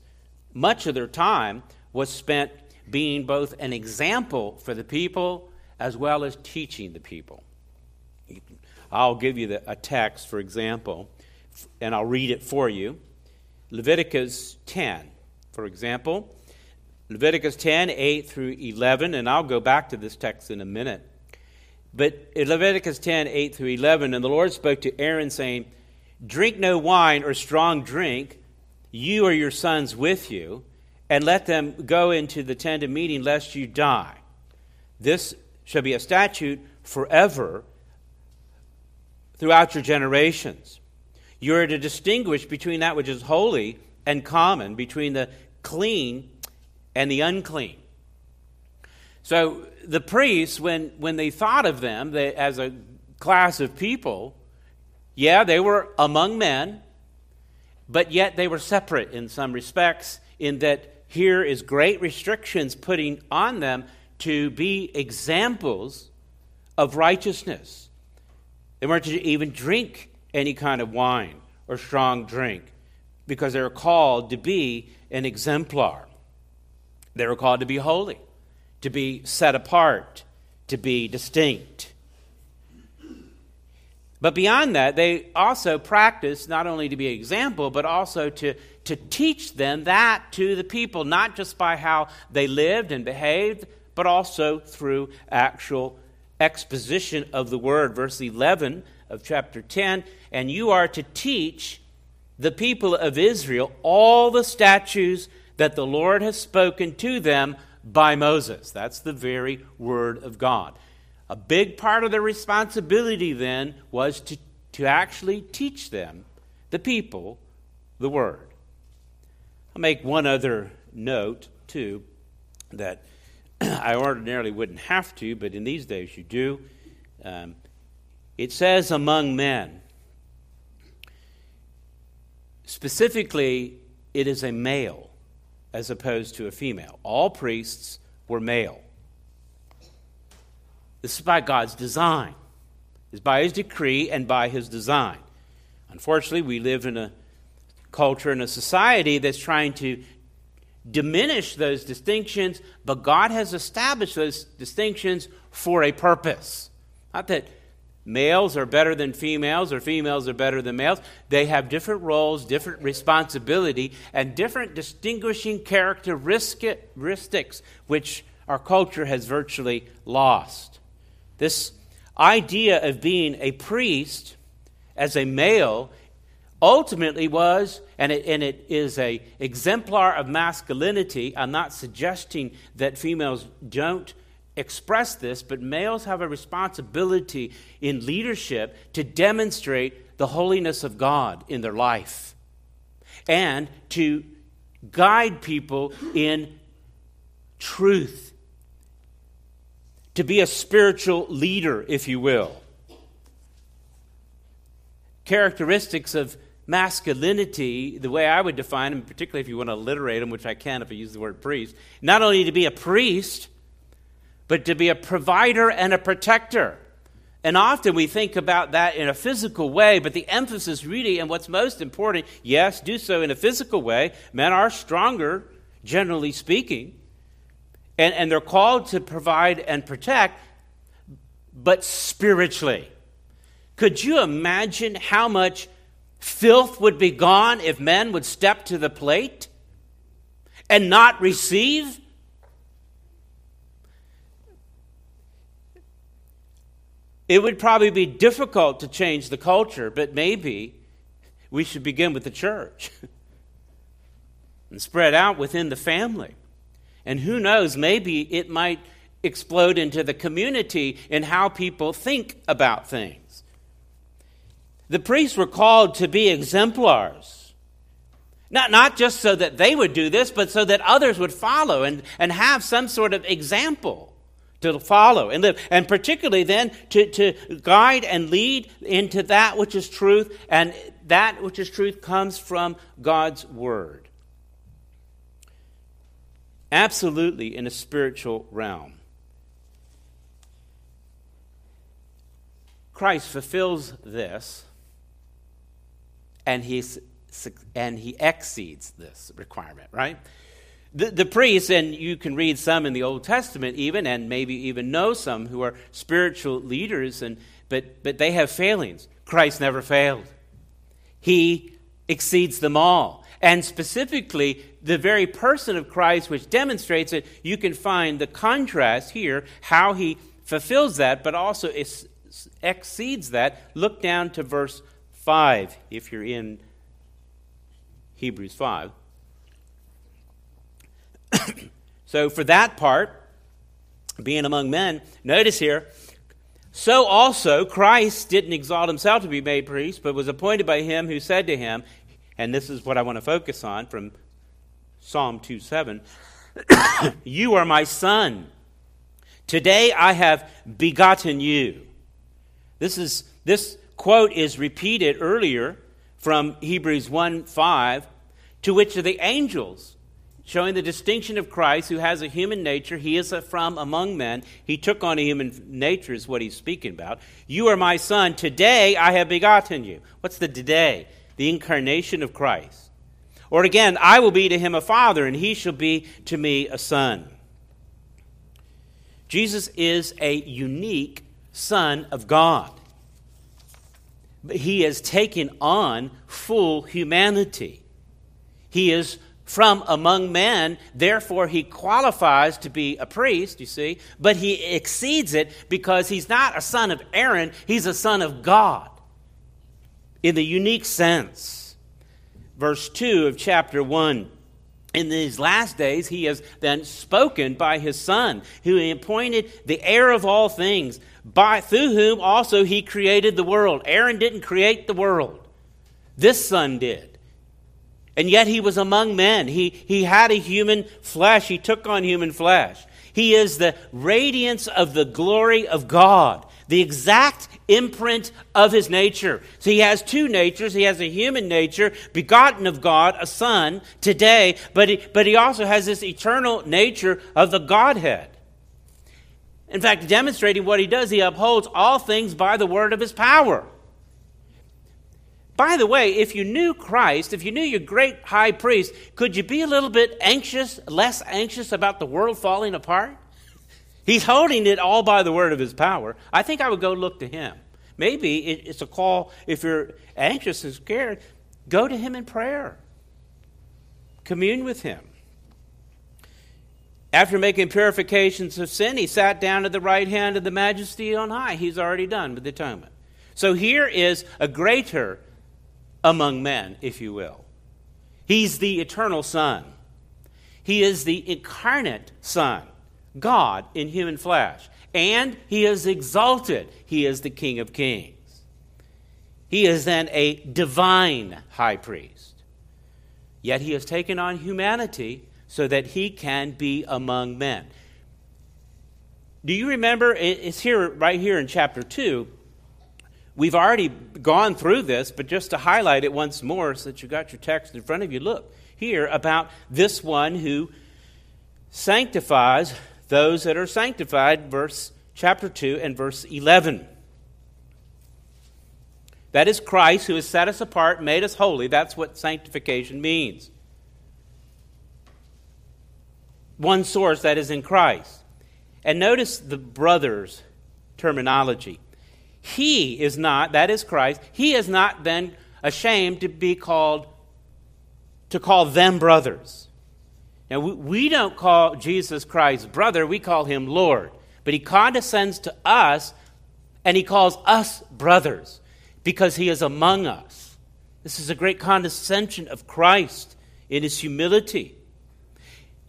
Much of their time was spent being both an example for the people as well as teaching the people. I'll give you the, a text, for example, and I'll read it for you. Leviticus 10, for example. Leviticus 10, 8 through 11, and I'll go back to this text in a minute. But in Leviticus 10 8 through 11, and the Lord spoke to Aaron, saying, Drink no wine or strong drink, you or your sons with you, and let them go into the tent of meeting, lest you die. This shall be a statute forever throughout your generations. You are to distinguish between that which is holy and common, between the clean and the unclean. So the priests, when, when they thought of them they, as a class of people, Yeah, they were among men, but yet they were separate in some respects, in that here is great restrictions putting on them to be examples of righteousness. They weren't to even drink any kind of wine or strong drink because they were called to be an exemplar. They were called to be holy, to be set apart, to be distinct. But beyond that, they also practiced not only to be an example, but also to, to teach them that to the people, not just by how they lived and behaved, but also through actual exposition of the word. Verse 11 of chapter 10 And you are to teach the people of Israel all the statutes that the Lord has spoken to them by Moses. That's the very word of God. A big part of the responsibility then was to, to actually teach them, the people, the word. I'll make one other note, too, that I ordinarily wouldn't have to, but in these days you do. Um, it says among men. Specifically, it is a male as opposed to a female. All priests were male. This is by God's design. It's by his decree and by his design. Unfortunately, we live in a culture and a society that's trying to diminish those distinctions, but God has established those distinctions for a purpose. Not that males are better than females or females are better than males. They have different roles, different responsibility, and different distinguishing characteristics which our culture has virtually lost. This idea of being a priest as a male ultimately was, and it, and it is a exemplar of masculinity. I'm not suggesting that females don't express this, but males have a responsibility in leadership to demonstrate the holiness of God in their life and to guide people in truth to be a spiritual leader, if you will. Characteristics of masculinity, the way I would define them, particularly if you want to alliterate them, which I can if I use the word priest, not only to be a priest, but to be a provider and a protector. And often we think about that in a physical way, but the emphasis really, and what's most important, yes, do so in a physical way. Men are stronger, generally speaking and, and they're called to provide and protect, but spiritually. Could you imagine how much filth would be gone if men would step to the plate and not receive? It would probably be difficult to change the culture, but maybe we should begin with the church and spread out within the family. And who knows, maybe it might explode into the community and how people think about things. The priests were called to be exemplars. Not, not just so that they would do this, but so that others would follow and, and have some sort of example to follow and live. And particularly then to, to guide and lead into that which is truth, and that which is truth comes from God's Word absolutely in a spiritual realm. Christ fulfills this, and he, and he exceeds this requirement, right? The, the priests, and you can read some in the Old Testament even, and maybe even know some who are spiritual leaders, and, but, but they have failings. Christ never failed. He exceeds them all. And specifically, the very person of Christ, which demonstrates it, you can find the contrast here, how he fulfills that, but also exceeds that. Look down to verse 5 if you're in Hebrews 5. so, for that part, being among men, notice here, so also Christ didn't exalt himself to be made priest, but was appointed by him who said to him, and this is what I want to focus on from Psalm 2 7. you are my son. Today I have begotten you. This is this quote is repeated earlier from Hebrews 1 5, to which the angels, showing the distinction of Christ, who has a human nature, he is from among men. He took on a human nature, is what he's speaking about. You are my son. Today I have begotten you. What's the today? The incarnation of Christ. Or again, I will be to him a father, and he shall be to me a son. Jesus is a unique Son of God. But he has taken on full humanity. He is from among men, therefore he qualifies to be a priest, you see, but he exceeds it because he's not a son of Aaron, he's a son of God in the unique sense. Verse 2 of chapter 1 in these last days, he has then spoken by his Son, who he appointed the heir of all things, by, through whom also he created the world. Aaron didn't create the world, this Son did. And yet he was among men. He, he had a human flesh, he took on human flesh. He is the radiance of the glory of God the exact imprint of his nature. So he has two natures. He has a human nature, begotten of God, a son, today, but he, but he also has this eternal nature of the Godhead. In fact, demonstrating what he does, he upholds all things by the word of his power. By the way, if you knew Christ, if you knew your great high priest, could you be a little bit anxious, less anxious about the world falling apart? He's holding it all by the word of his power. I think I would go look to him. Maybe it's a call, if you're anxious and scared, go to him in prayer. Commune with him. After making purifications of sin, he sat down at the right hand of the majesty on high. He's already done with the atonement. So here is a greater among men, if you will. He's the eternal Son, he is the incarnate Son. God in human flesh. And he is exalted. He is the King of kings. He is then a divine high priest. Yet he has taken on humanity so that he can be among men. Do you remember? It's here, right here in chapter 2. We've already gone through this, but just to highlight it once more so that you got your text in front of you, look here about this one who sanctifies those that are sanctified, verse chapter 2 and verse 11. That is Christ who has set us apart, made us holy. That's what sanctification means. One source that is in Christ. And notice the brothers' terminology. He is not, that is Christ, he has not been ashamed to be called, to call them brothers. Now, we don't call Jesus Christ brother, we call him Lord. But he condescends to us and he calls us brothers because he is among us. This is a great condescension of Christ in his humility.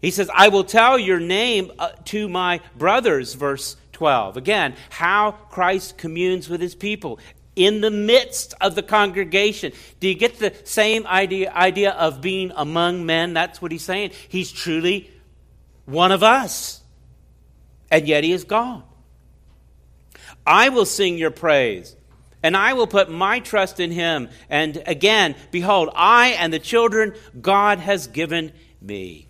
He says, I will tell your name uh, to my brothers, verse 12. Again, how Christ communes with his people in the midst of the congregation. Do you get the same idea, idea of being among men? That's what he's saying. He's truly one of us, and yet he is God. I will sing your praise, and I will put my trust in him. And again, behold, I and the children God has given me.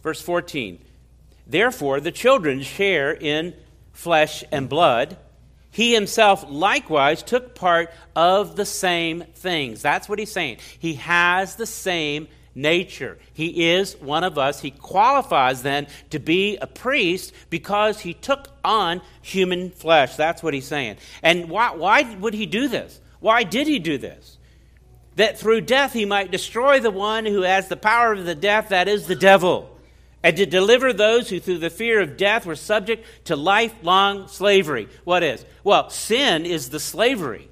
Verse 14 Therefore, the children share in flesh and blood he himself likewise took part of the same things. That's what he's saying. He has the same nature. He is one of us. He qualifies then to be a priest because he took on human flesh. That's what he's saying. And why, why would he do this? Why did he do this? That through death he might destroy the one who has the power of the death, that is the devil and to deliver those who through the fear of death were subject to lifelong slavery. What is? Well, sin is the slavery.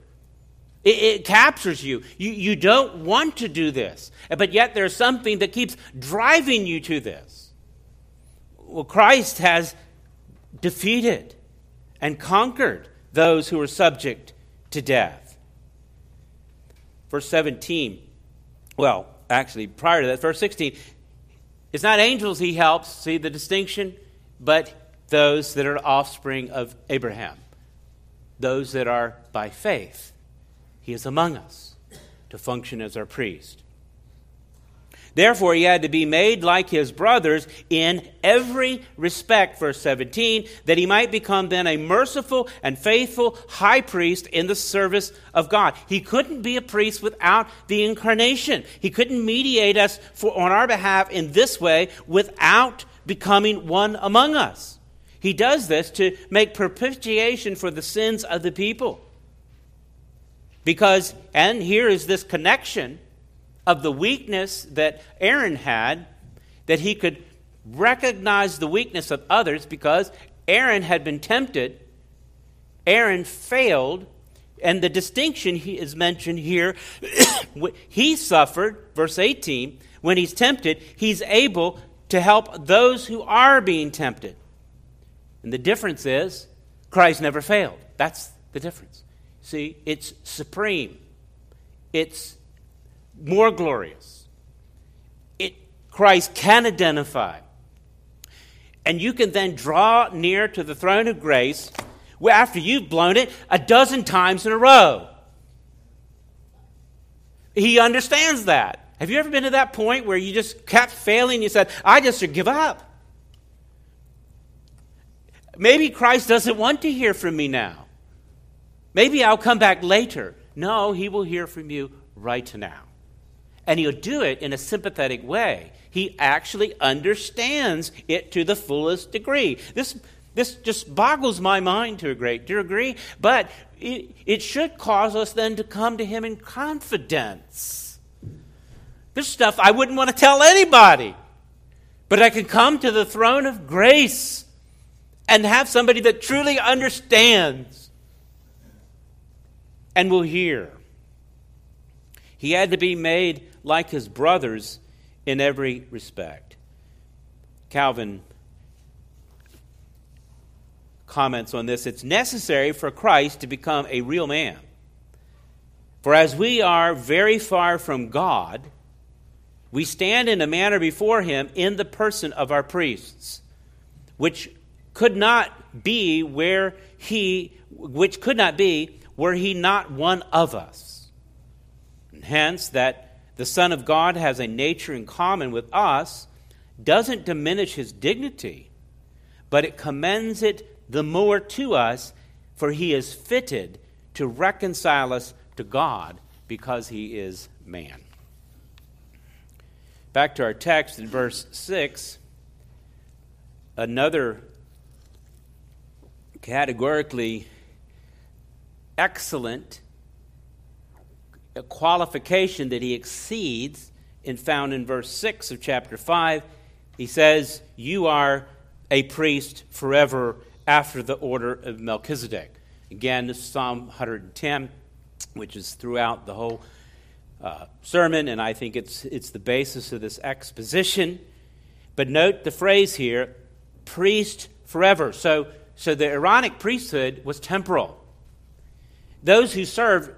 It, it, captures you. you. You don't want to do this, but yet there's something that keeps driving you to this. Well, Christ has defeated and conquered those who are subject to death. Verse 17, well, actually, prior to that, verse 16, it's not angels he helps, see the distinction, but those that are offspring of Abraham. those that are by faith. He is among us to function as our priest. Therefore, he had to be made like his brothers in every respect, verse 17, that he might become then a merciful and faithful high priest in the service of God. He couldn't be a priest without the incarnation. He couldn't mediate us for, on our behalf in this way without becoming one among us. He does this to make propitiation for the sins of the people. Because, and here is this connection of the weakness that Aaron had, that he could recognize the weakness of others because Aaron had been tempted. Aaron failed, and the distinction he is mentioned here he suffered, verse 18, when he's tempted, he's able to help those who are being tempted. And the difference is Christ never failed. That's the difference. See, it's supreme. It's more glorious. It, Christ can identify. And you can then draw near to the throne of grace after you've blown it a dozen times in a row. He understands that. Have you ever been to that point where you just kept failing? You said, I just should give up. Maybe Christ doesn't want to hear from me now. Maybe I'll come back later. No, he will hear from you right now. And he'll do it in a sympathetic way. He actually understands it to the fullest degree. This, this just boggles my mind to a great degree, but it, it should cause us then to come to him in confidence. There's stuff I wouldn't want to tell anybody, but I can come to the throne of grace and have somebody that truly understands and will hear. He had to be made like his brothers in every respect. Calvin comments on this it's necessary for Christ to become a real man. For as we are very far from God, we stand in a manner before him in the person of our priests, which could not be where he which could not be were he not one of us. And hence that the Son of God has a nature in common with us doesn't diminish his dignity, but it commends it the more to us, for he is fitted to reconcile us to God because he is man. Back to our text in verse 6, another categorically excellent a qualification that he exceeds in found in verse 6 of chapter 5 he says you are a priest forever after the order of melchizedek. Again this is psalm 110 which is throughout the whole uh, sermon and i think it's, it's the basis of this exposition. But note the phrase here priest forever. So so the aaronic priesthood was temporal. Those who served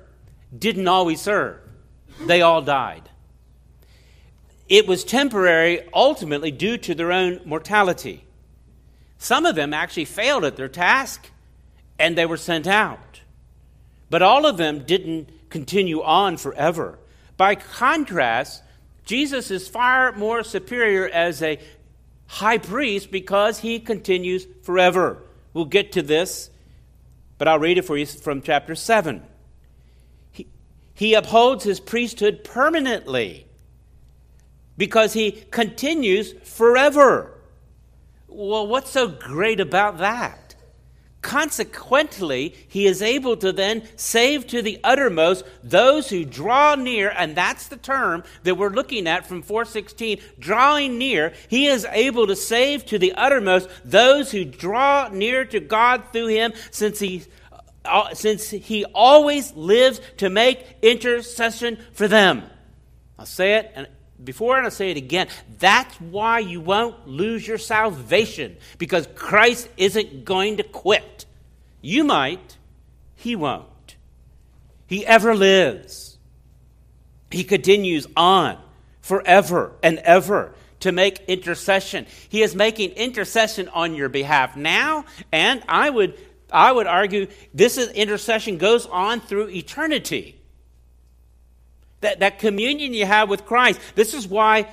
didn't always serve, they all died. It was temporary, ultimately, due to their own mortality. Some of them actually failed at their task and they were sent out. But all of them didn't continue on forever. By contrast, Jesus is far more superior as a high priest because he continues forever. We'll get to this, but I'll read it for you from chapter 7. He upholds his priesthood permanently because he continues forever. Well, what's so great about that? Consequently, he is able to then save to the uttermost those who draw near, and that's the term that we're looking at from 416 drawing near. He is able to save to the uttermost those who draw near to God through him, since he since he always lives to make intercession for them. I'll say it and before and I'll say it again. That's why you won't lose your salvation because Christ isn't going to quit. You might, he won't. He ever lives. He continues on forever and ever to make intercession. He is making intercession on your behalf now, and I would I would argue this is, intercession goes on through eternity. That, that communion you have with Christ, this is why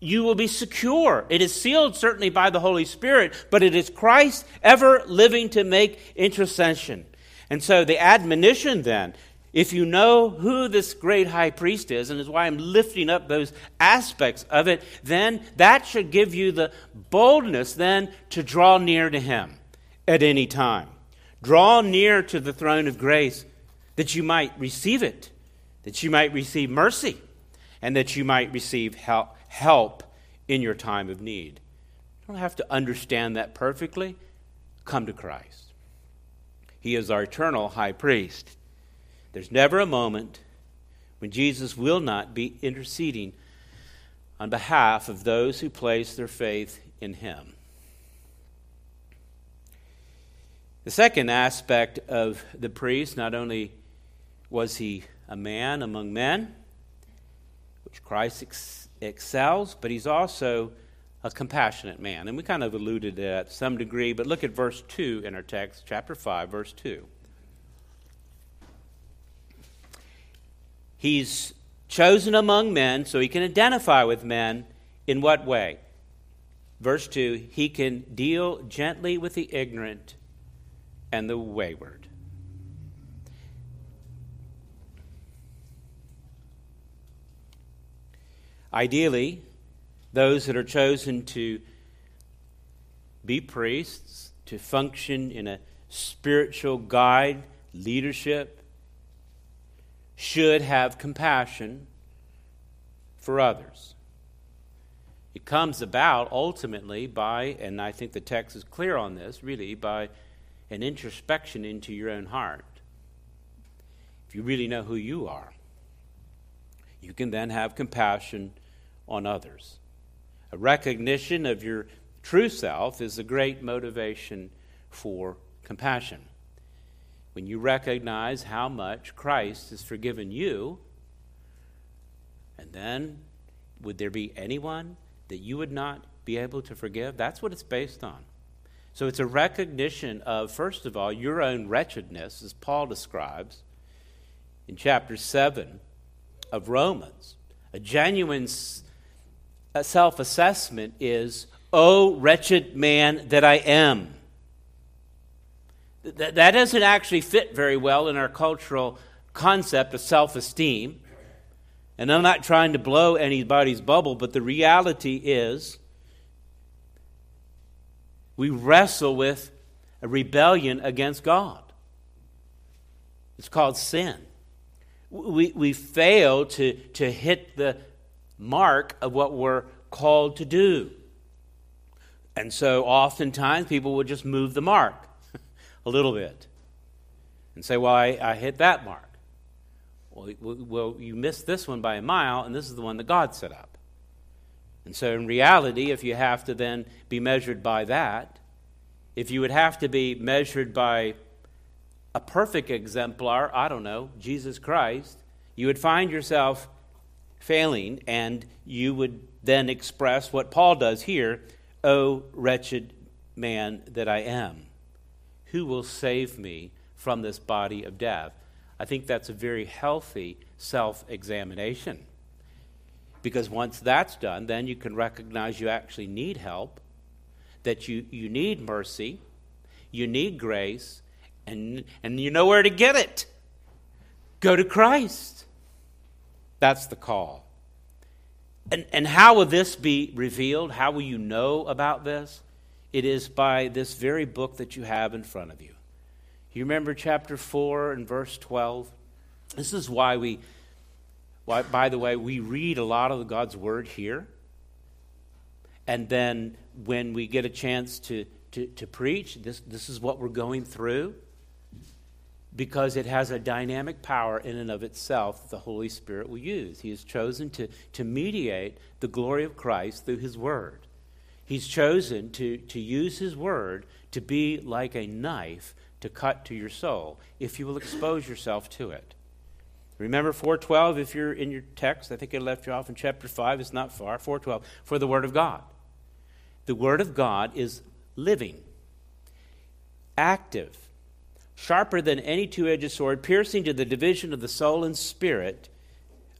you will be secure. It is sealed certainly by the Holy Spirit, but it is Christ ever living to make intercession. And so the admonition then, if you know who this great high priest is, and is why I'm lifting up those aspects of it, then that should give you the boldness then to draw near to him at any time. Draw near to the throne of grace that you might receive it, that you might receive mercy, and that you might receive help help in your time of need. You don't have to understand that perfectly. Come to Christ. He is our eternal high priest. There's never a moment when Jesus will not be interceding on behalf of those who place their faith in him. The second aspect of the priest, not only was he a man among men, which Christ ex- excels, but he's also a compassionate man. And we kind of alluded to that to some degree, but look at verse 2 in our text, chapter 5, verse 2. He's chosen among men so he can identify with men in what way? Verse 2 He can deal gently with the ignorant and the wayward. Ideally, those that are chosen to be priests, to function in a spiritual guide, leadership, should have compassion for others. It comes about ultimately by, and I think the text is clear on this, really, by an introspection into your own heart. If you really know who you are, you can then have compassion on others. A recognition of your true self is a great motivation for compassion. When you recognize how much Christ has forgiven you, and then would there be anyone that you would not be able to forgive? That's what it's based on. So it's a recognition of, first of all, your own wretchedness, as Paul describes in chapter 7 of Romans. A genuine self assessment is, Oh, wretched man that I am. That, that doesn't actually fit very well in our cultural concept of self esteem. And I'm not trying to blow anybody's bubble, but the reality is we wrestle with a rebellion against God. It's called sin. We, we fail to, to hit the mark of what we're called to do. And so oftentimes people will just move the mark a little bit and say, Well, I, I hit that mark. Well, well, you missed this one by a mile, and this is the one that God set up. And so, in reality, if you have to then be measured by that, if you would have to be measured by a perfect exemplar, I don't know, Jesus Christ, you would find yourself failing, and you would then express what Paul does here O wretched man that I am, who will save me from this body of death? I think that's a very healthy self examination. Because once that's done, then you can recognize you actually need help, that you, you need mercy, you need grace, and, and you know where to get it. Go to Christ. That's the call. And, and how will this be revealed? How will you know about this? It is by this very book that you have in front of you. You remember chapter 4 and verse 12? This is why we why, by the way, we read a lot of God's word here. And then when we get a chance to, to, to preach, this, this is what we're going through because it has a dynamic power in and of itself that the Holy Spirit will use. He has chosen to, to mediate the glory of Christ through His Word. He's chosen to, to use His Word to be like a knife to cut to your soul if you will expose yourself to it. Remember 412 if you're in your text. I think I left you off in chapter 5. It's not far. 412 for the Word of God. The Word of God is living active, sharper than any two edged sword, piercing to the division of the soul and spirit,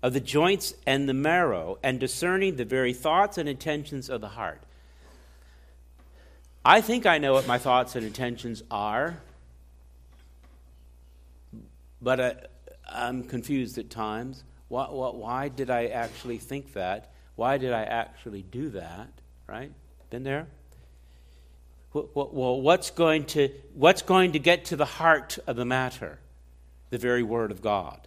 of the joints and the marrow, and discerning the very thoughts and intentions of the heart. I think I know what my thoughts and intentions are, but I, I'm confused at times. Why, why, why did I actually think that? Why did I actually do that? Right? Been there? Well, what's going to, what's going to get to the heart of the matter? The very Word of God.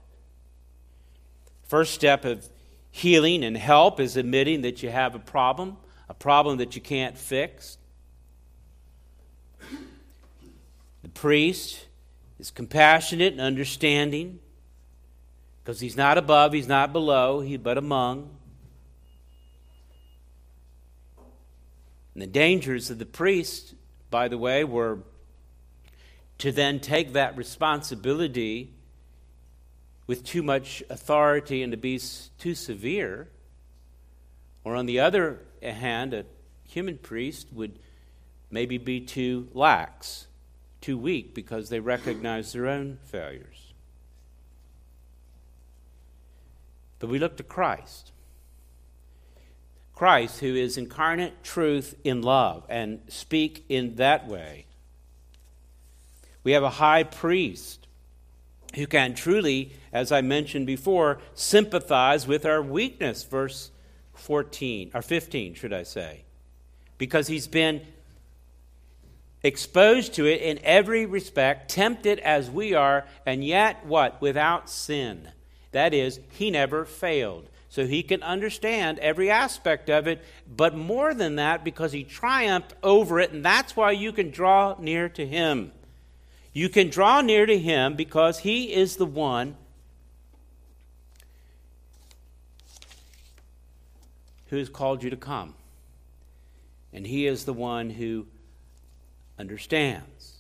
First step of healing and help is admitting that you have a problem, a problem that you can't fix. The priest is compassionate and understanding because he's not above, he's not below, he but among. And the dangers of the priest, by the way, were to then take that responsibility with too much authority and to be too severe. Or on the other hand, a human priest would maybe be too lax, too weak because they recognize their own failures. But we look to Christ. Christ, who is incarnate truth in love, and speak in that way. We have a high priest who can truly, as I mentioned before, sympathize with our weakness, verse 14, or 15, should I say, because he's been exposed to it in every respect, tempted as we are, and yet what? Without sin. That is, he never failed so he can understand every aspect of it, but more than that, because he triumphed over it, and that's why you can draw near to him. You can draw near to him because he is the one who has called you to come. And he is the one who understands.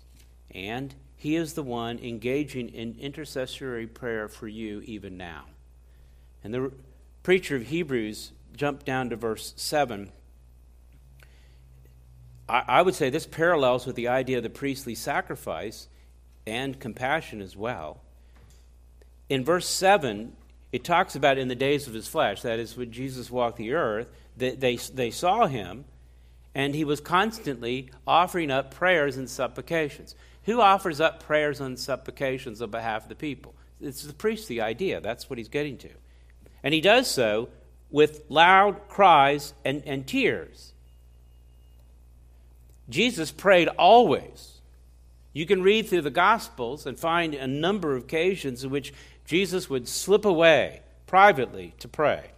And he is the one engaging in intercessory prayer for you even now. And the preacher of Hebrews jumped down to verse 7. I, I would say this parallels with the idea of the priestly sacrifice and compassion as well. In verse 7, it talks about in the days of his flesh, that is, when Jesus walked the earth, that they, they saw him, and he was constantly offering up prayers and supplications. Who offers up prayers and supplications on behalf of the people? It's the priest, the idea. That's what he's getting to. And he does so with loud cries and, and tears. Jesus prayed always. You can read through the Gospels and find a number of occasions in which Jesus would slip away privately to pray.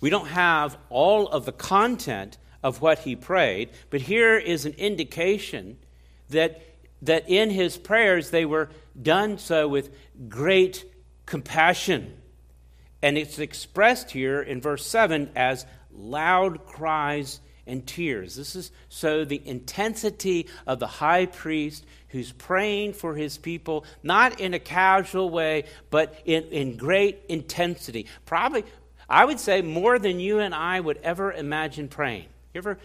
We don't have all of the content of what he prayed, but here is an indication that, that in his prayers they were done so with great compassion and it's expressed here in verse 7 as loud cries and tears. This is so the intensity of the high priest who's praying for his people, not in a casual way, but in, in great intensity. Probably, I would say, more than you and I would ever imagine praying. You ever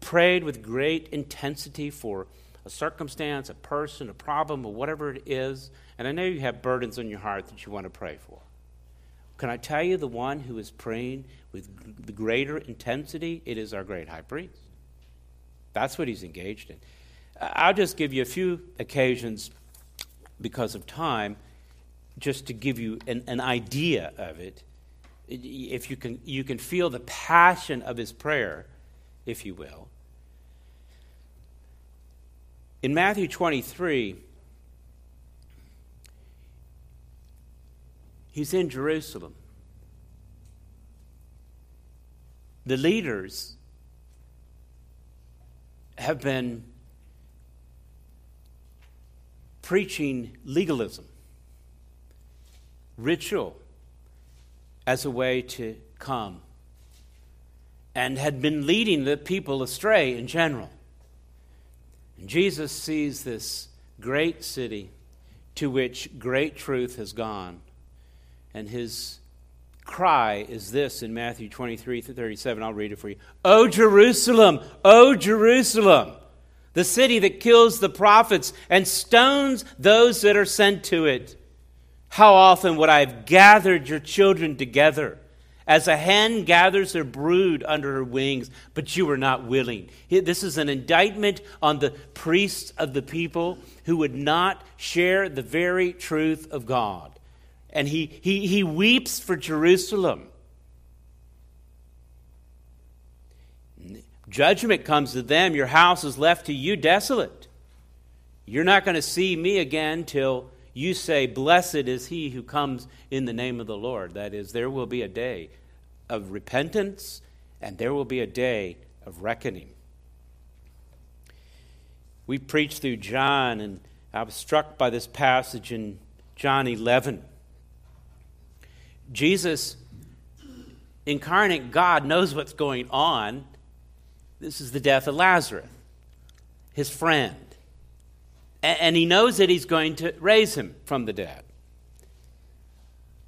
prayed with great intensity for a circumstance, a person, a problem, or whatever it is? And I know you have burdens on your heart that you want to pray for. Can I tell you the one who is praying with the greater intensity? It is our great high priest. That's what he's engaged in. I'll just give you a few occasions because of time, just to give you an, an idea of it. If you can, you can feel the passion of his prayer, if you will. In Matthew 23, He's in Jerusalem. The leaders have been preaching legalism, ritual, as a way to come, and had been leading the people astray in general. Jesus sees this great city to which great truth has gone and his cry is this in Matthew 23 37. I'll read it for you. O Jerusalem, O Jerusalem, the city that kills the prophets and stones those that are sent to it. How often would I have gathered your children together as a hen gathers her brood under her wings, but you were not willing. This is an indictment on the priests of the people who would not share the very truth of God. And he, he, he weeps for Jerusalem. Judgment comes to them. Your house is left to you desolate. You're not going to see me again till you say, Blessed is he who comes in the name of the Lord. That is, there will be a day of repentance and there will be a day of reckoning. We preached through John, and I was struck by this passage in John 11. Jesus, incarnate God, knows what's going on. This is the death of Lazarus, his friend and he knows that he's going to raise him from the dead.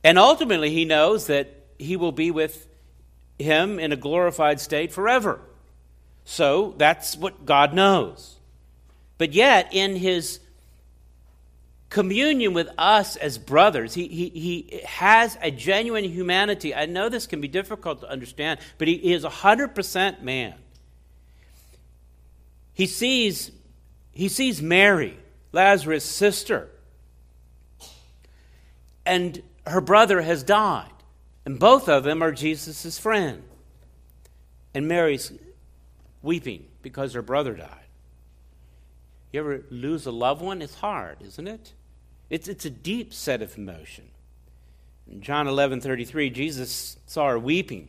And ultimately, he knows that he will be with him in a glorified state forever. So that's what God knows. But yet, in his communion with us as brothers, he, he, he has a genuine humanity. I know this can be difficult to understand, but he, he is 100% man. He sees, he sees Mary Lazarus' sister. And her brother has died. And both of them are Jesus' friend. And Mary's weeping because her brother died. You ever lose a loved one? It's hard, isn't it? It's, it's a deep set of emotion. In John 11 33, Jesus saw her weeping.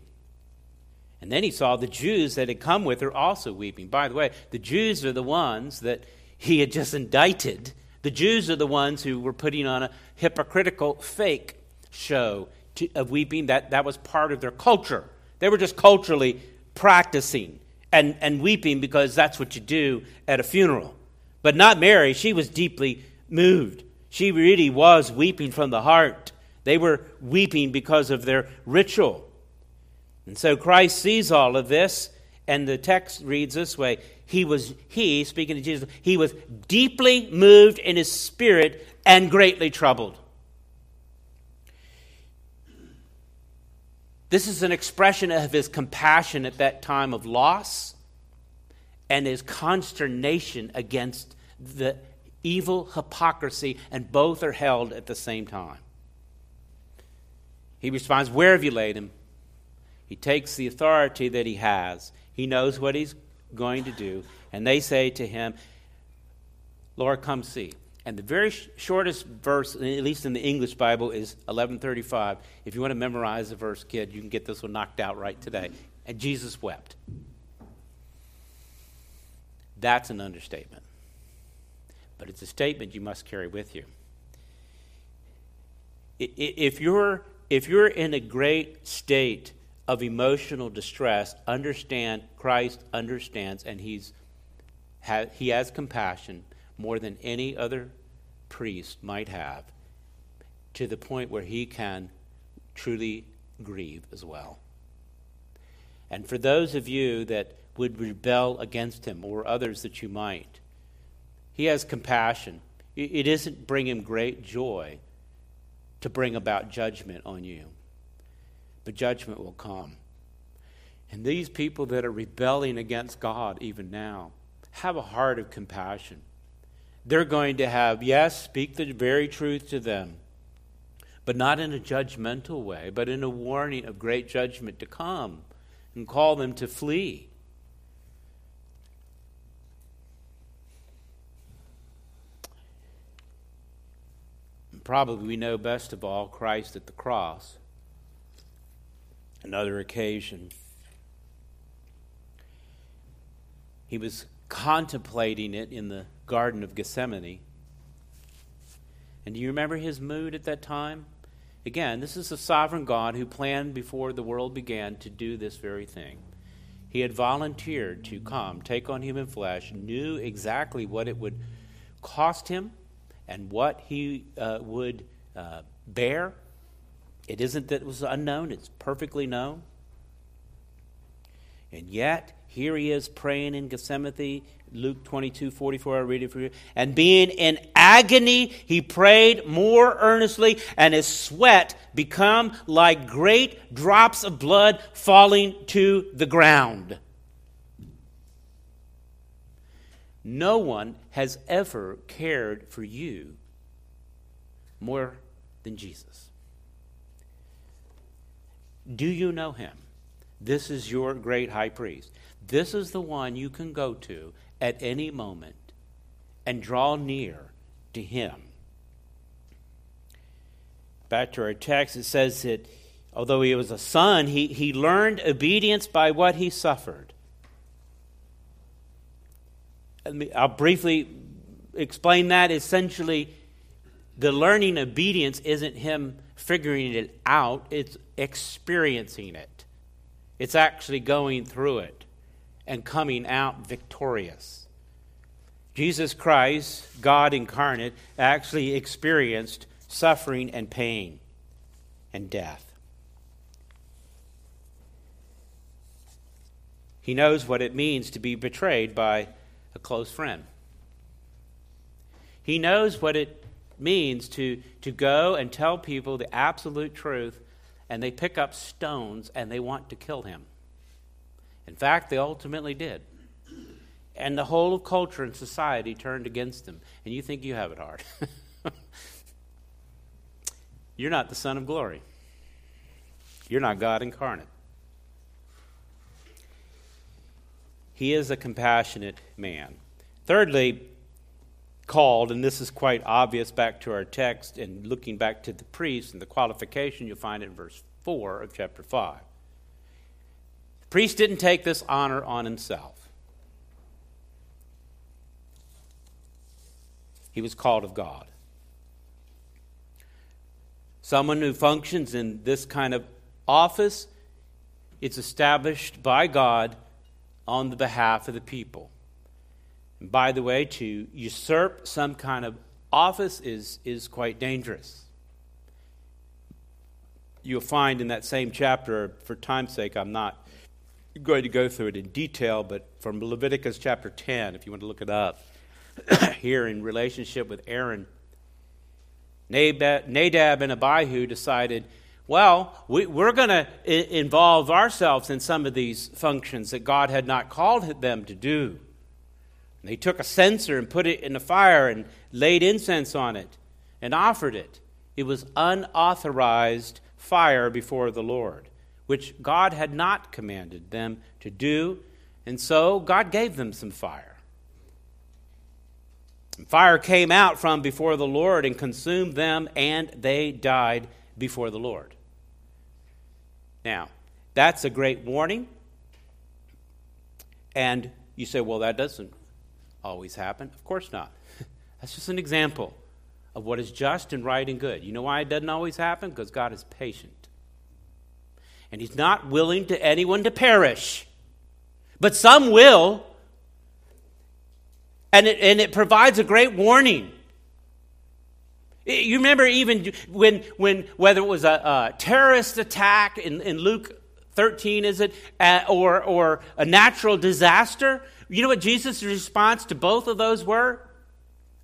And then he saw the Jews that had come with her also weeping. By the way, the Jews are the ones that he had just indicted. The Jews are the ones who were putting on a hypocritical fake show of weeping. That, that was part of their culture. They were just culturally practicing and, and weeping because that's what you do at a funeral. But not Mary. She was deeply moved. She really was weeping from the heart. They were weeping because of their ritual. And so Christ sees all of this, and the text reads this way he was, he, speaking to Jesus, he was deeply moved in his spirit and greatly troubled. This is an expression of his compassion at that time of loss and his consternation against the evil hypocrisy, and both are held at the same time. He responds, Where have you laid him? He takes the authority that he has. He knows what he's going to do. And they say to him, Lord, come see. And the very sh- shortest verse, at least in the English Bible, is 1135. If you want to memorize the verse, kid, you can get this one knocked out right today. And Jesus wept. That's an understatement. But it's a statement you must carry with you. If you're, if you're in a great state of emotional distress, understand Christ understands and he's, he has compassion more than any other priest might have to the point where he can truly grieve as well. And for those of you that would rebel against him or others that you might, he has compassion. It isn't bring him great joy to bring about judgment on you but judgment will come. And these people that are rebelling against God even now have a heart of compassion. They're going to have, yes, speak the very truth to them, but not in a judgmental way, but in a warning of great judgment to come and call them to flee. probably we know best of all Christ at the cross another occasion. He was contemplating it in the Garden of Gethsemane. And do you remember his mood at that time? Again, this is the sovereign God who planned before the world began to do this very thing. He had volunteered to come, take on human flesh, knew exactly what it would cost him and what he uh, would uh, bear it isn't that it was unknown, it's perfectly known. And yet, Here he is praying in Gethsemane, Luke 22 44. I read it for you. And being in agony, he prayed more earnestly, and his sweat become like great drops of blood falling to the ground. No one has ever cared for you more than Jesus. Do you know him? This is your great high priest. This is the one you can go to at any moment and draw near to him. Back to our text, it says that although he was a son, he, he learned obedience by what he suffered. I'll briefly explain that. Essentially, the learning obedience isn't him figuring it out, it's experiencing it. It's actually going through it and coming out victorious. Jesus Christ, God incarnate, actually experienced suffering and pain and death. He knows what it means to be betrayed by a close friend. He knows what it means to, to go and tell people the absolute truth, and they pick up stones and they want to kill him. In fact, they ultimately did. And the whole of culture and society turned against them. And you think you have it hard. You're not the Son of Glory. You're not God incarnate. He is a compassionate man. Thirdly, called, and this is quite obvious back to our text and looking back to the priest and the qualification, you'll find it in verse 4 of chapter 5. The priest didn't take this honor on himself, he was called of God. Someone who functions in this kind of office, it's established by God on the behalf of the people. By the way, to usurp some kind of office is, is quite dangerous. You'll find in that same chapter, for time's sake, I'm not going to go through it in detail, but from Leviticus chapter 10, if you want to look it up, here in relationship with Aaron, Nadab and Abihu decided, well, we, are going to involve ourselves in some of these functions that God had not called them to do. And they took a censer and put it in the fire and laid incense on it and offered it. It was unauthorized fire before the Lord, which God had not commanded them to do. And so God gave them some fire. And fire came out from before the Lord and consumed them, and they died before the Lord. Now, that's a great warning. And you say, well, that doesn't always happen? Of course not. That's just an example of what is just and right and good. You know why it doesn't always happen? Because God is patient. And He's not willing to anyone to perish. But some will. And it, and it provides a great warning. You remember even when, when whether it was a, a terrorist attack in, in Luke 13, is it, uh, or, or a natural disaster? You know what Jesus' response to both of those were?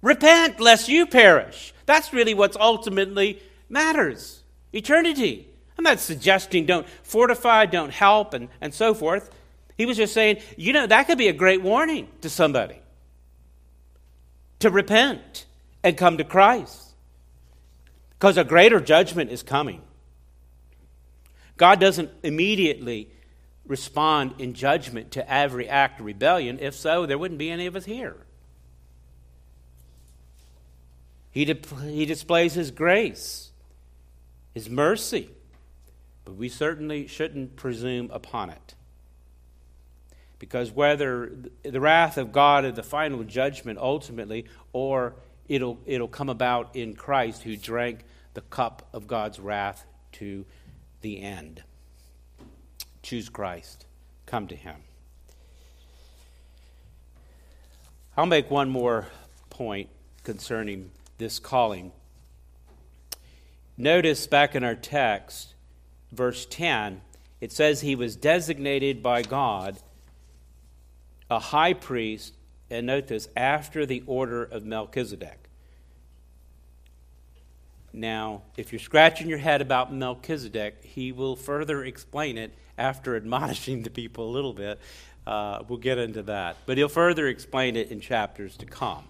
Repent, lest you perish. That's really what's ultimately matters eternity. I'm not suggesting don't fortify, don't help, and, and so forth. He was just saying, you know, that could be a great warning to somebody to repent and come to Christ because a greater judgment is coming. God doesn't immediately respond in judgment to every act of rebellion. If so, there wouldn't be any of us here. He, di- he displays His grace, His mercy, but we certainly shouldn't presume upon it. Because whether the wrath of God is the final judgment ultimately, or it'll, it'll come about in Christ who drank the cup of God's wrath to the end. Choose Christ. Come to Him. I'll make one more point concerning this calling. Notice back in our text, verse 10, it says he was designated by God a high priest, and note this, after the order of Melchizedek. Now, if you're scratching your head about Melchizedek, he will further explain it after admonishing the people a little bit. Uh, we'll get into that. But he'll further explain it in chapters to come.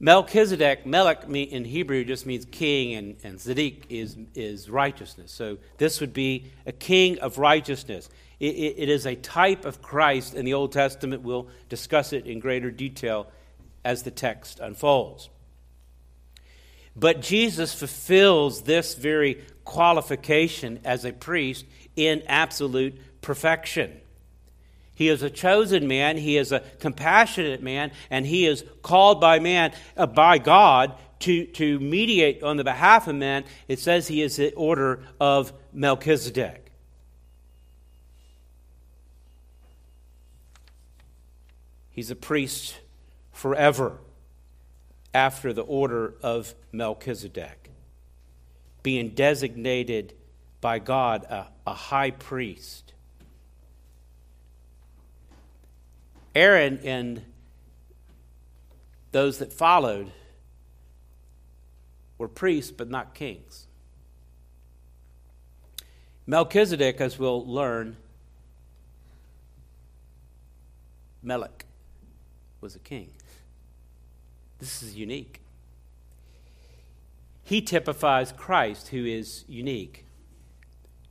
Melchizedek, Melech in Hebrew just means king, and, and Zedek is, is righteousness. So this would be a king of righteousness. It, it, it is a type of Christ in the Old Testament. We'll discuss it in greater detail as the text unfolds. But Jesus fulfills this very qualification as a priest in absolute perfection. He is a chosen man, he is a compassionate man, and he is called by man, uh, by God, to, to mediate on the behalf of man. It says he is the order of Melchizedek. He's a priest forever after the order of Melchizedek, being designated by God a, a high priest. Aaron and those that followed were priests, but not kings. Melchizedek, as we'll learn, Melech was a king. This is unique. He typifies Christ, who is unique.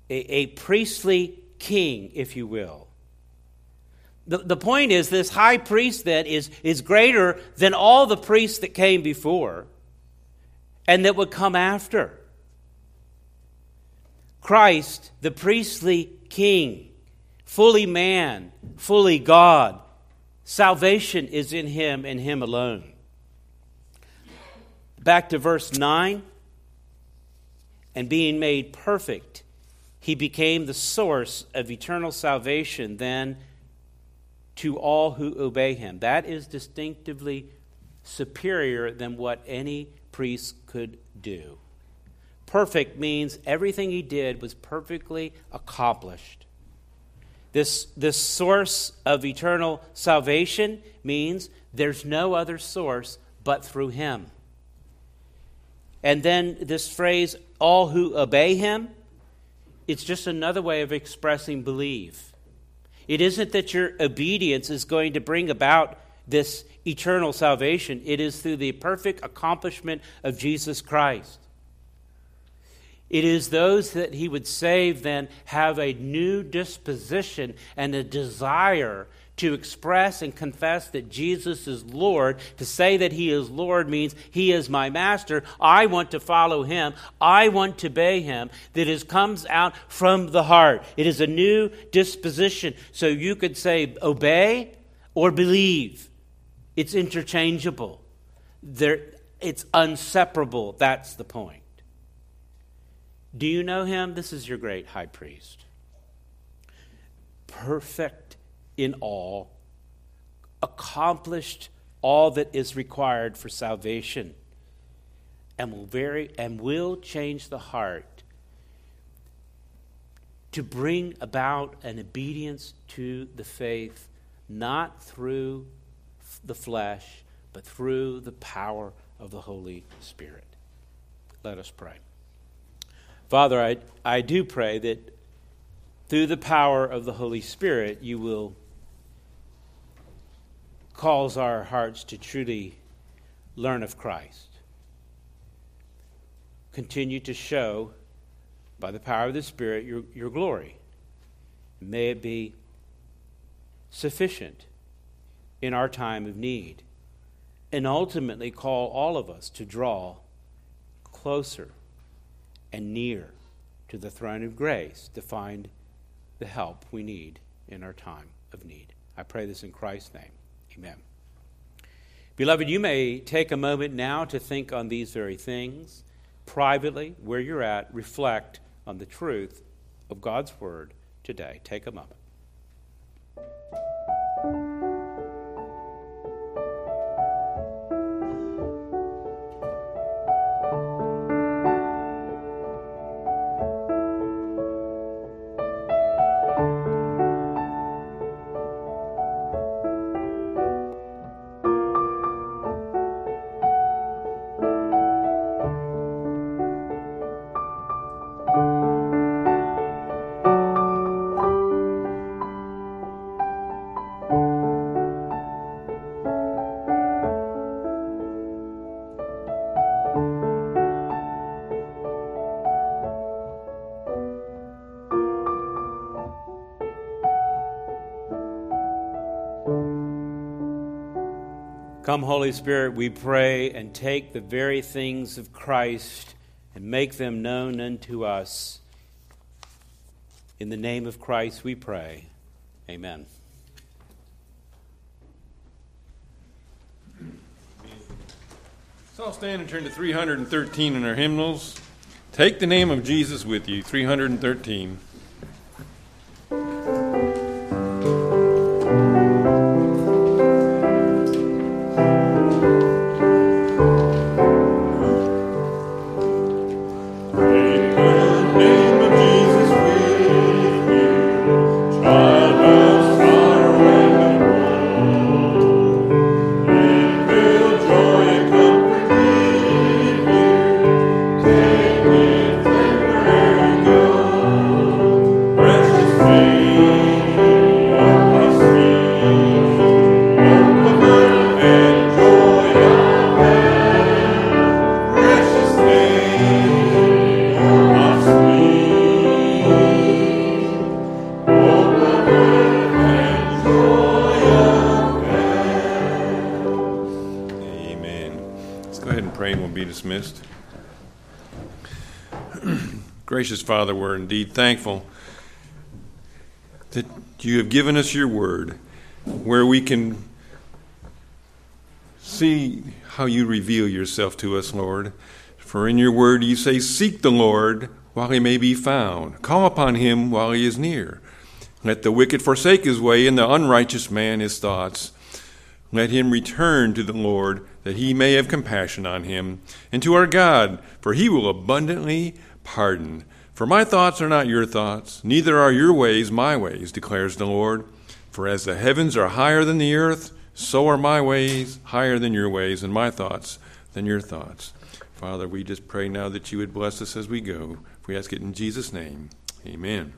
A, a priestly king, if you will. The, the point is, this high priest then is, is greater than all the priests that came before and that would come after. Christ, the priestly king, fully man, fully God. Salvation is in him and him alone. Back to verse 9. And being made perfect, he became the source of eternal salvation then to all who obey him. That is distinctively superior than what any priest could do. Perfect means everything he did was perfectly accomplished. This, this source of eternal salvation means there's no other source but through him. And then this phrase, all who obey him, it's just another way of expressing believe. It isn't that your obedience is going to bring about this eternal salvation, it is through the perfect accomplishment of Jesus Christ. It is those that he would save then have a new disposition and a desire to express and confess that Jesus is Lord. To say that He is Lord means He is my master. I want to follow Him. I want to obey Him. That is comes out from the heart. It is a new disposition. So you could say obey or believe. It's interchangeable. There, it's inseparable. That's the point. Do you know him? This is your great high priest. Perfect in all, accomplished all that is required for salvation, and will vary and will change the heart to bring about an obedience to the faith, not through the flesh, but through the power of the Holy Spirit. Let us pray. Father, I, I do pray that through the power of the Holy Spirit, you will cause our hearts to truly learn of Christ. Continue to show, by the power of the Spirit, your, your glory. May it be sufficient in our time of need. And ultimately, call all of us to draw closer and near to the throne of grace to find the help we need in our time of need. I pray this in Christ's name. Amen. Beloved, you may take a moment now to think on these very things. Privately, where you're at, reflect on the truth of God's Word today. Take a moment. Come, Holy Spirit, we pray, and take the very things of Christ and make them known unto us. In the name of Christ we pray. Amen. So I'll stand and turn to 313 in our hymnals. Take the name of Jesus with you, 313. Gracious Father, we're indeed thankful that you have given us your word where we can see how you reveal yourself to us, Lord. For in your word you say, Seek the Lord while he may be found, call upon him while he is near. Let the wicked forsake his way, and the unrighteous man his thoughts. Let him return to the Lord, that he may have compassion on him, and to our God, for he will abundantly pardon. For my thoughts are not your thoughts, neither are your ways my ways, declares the Lord. For as the heavens are higher than the earth, so are my ways higher than your ways, and my thoughts than your thoughts. Father, we just pray now that you would bless us as we go. We ask it in Jesus' name. Amen.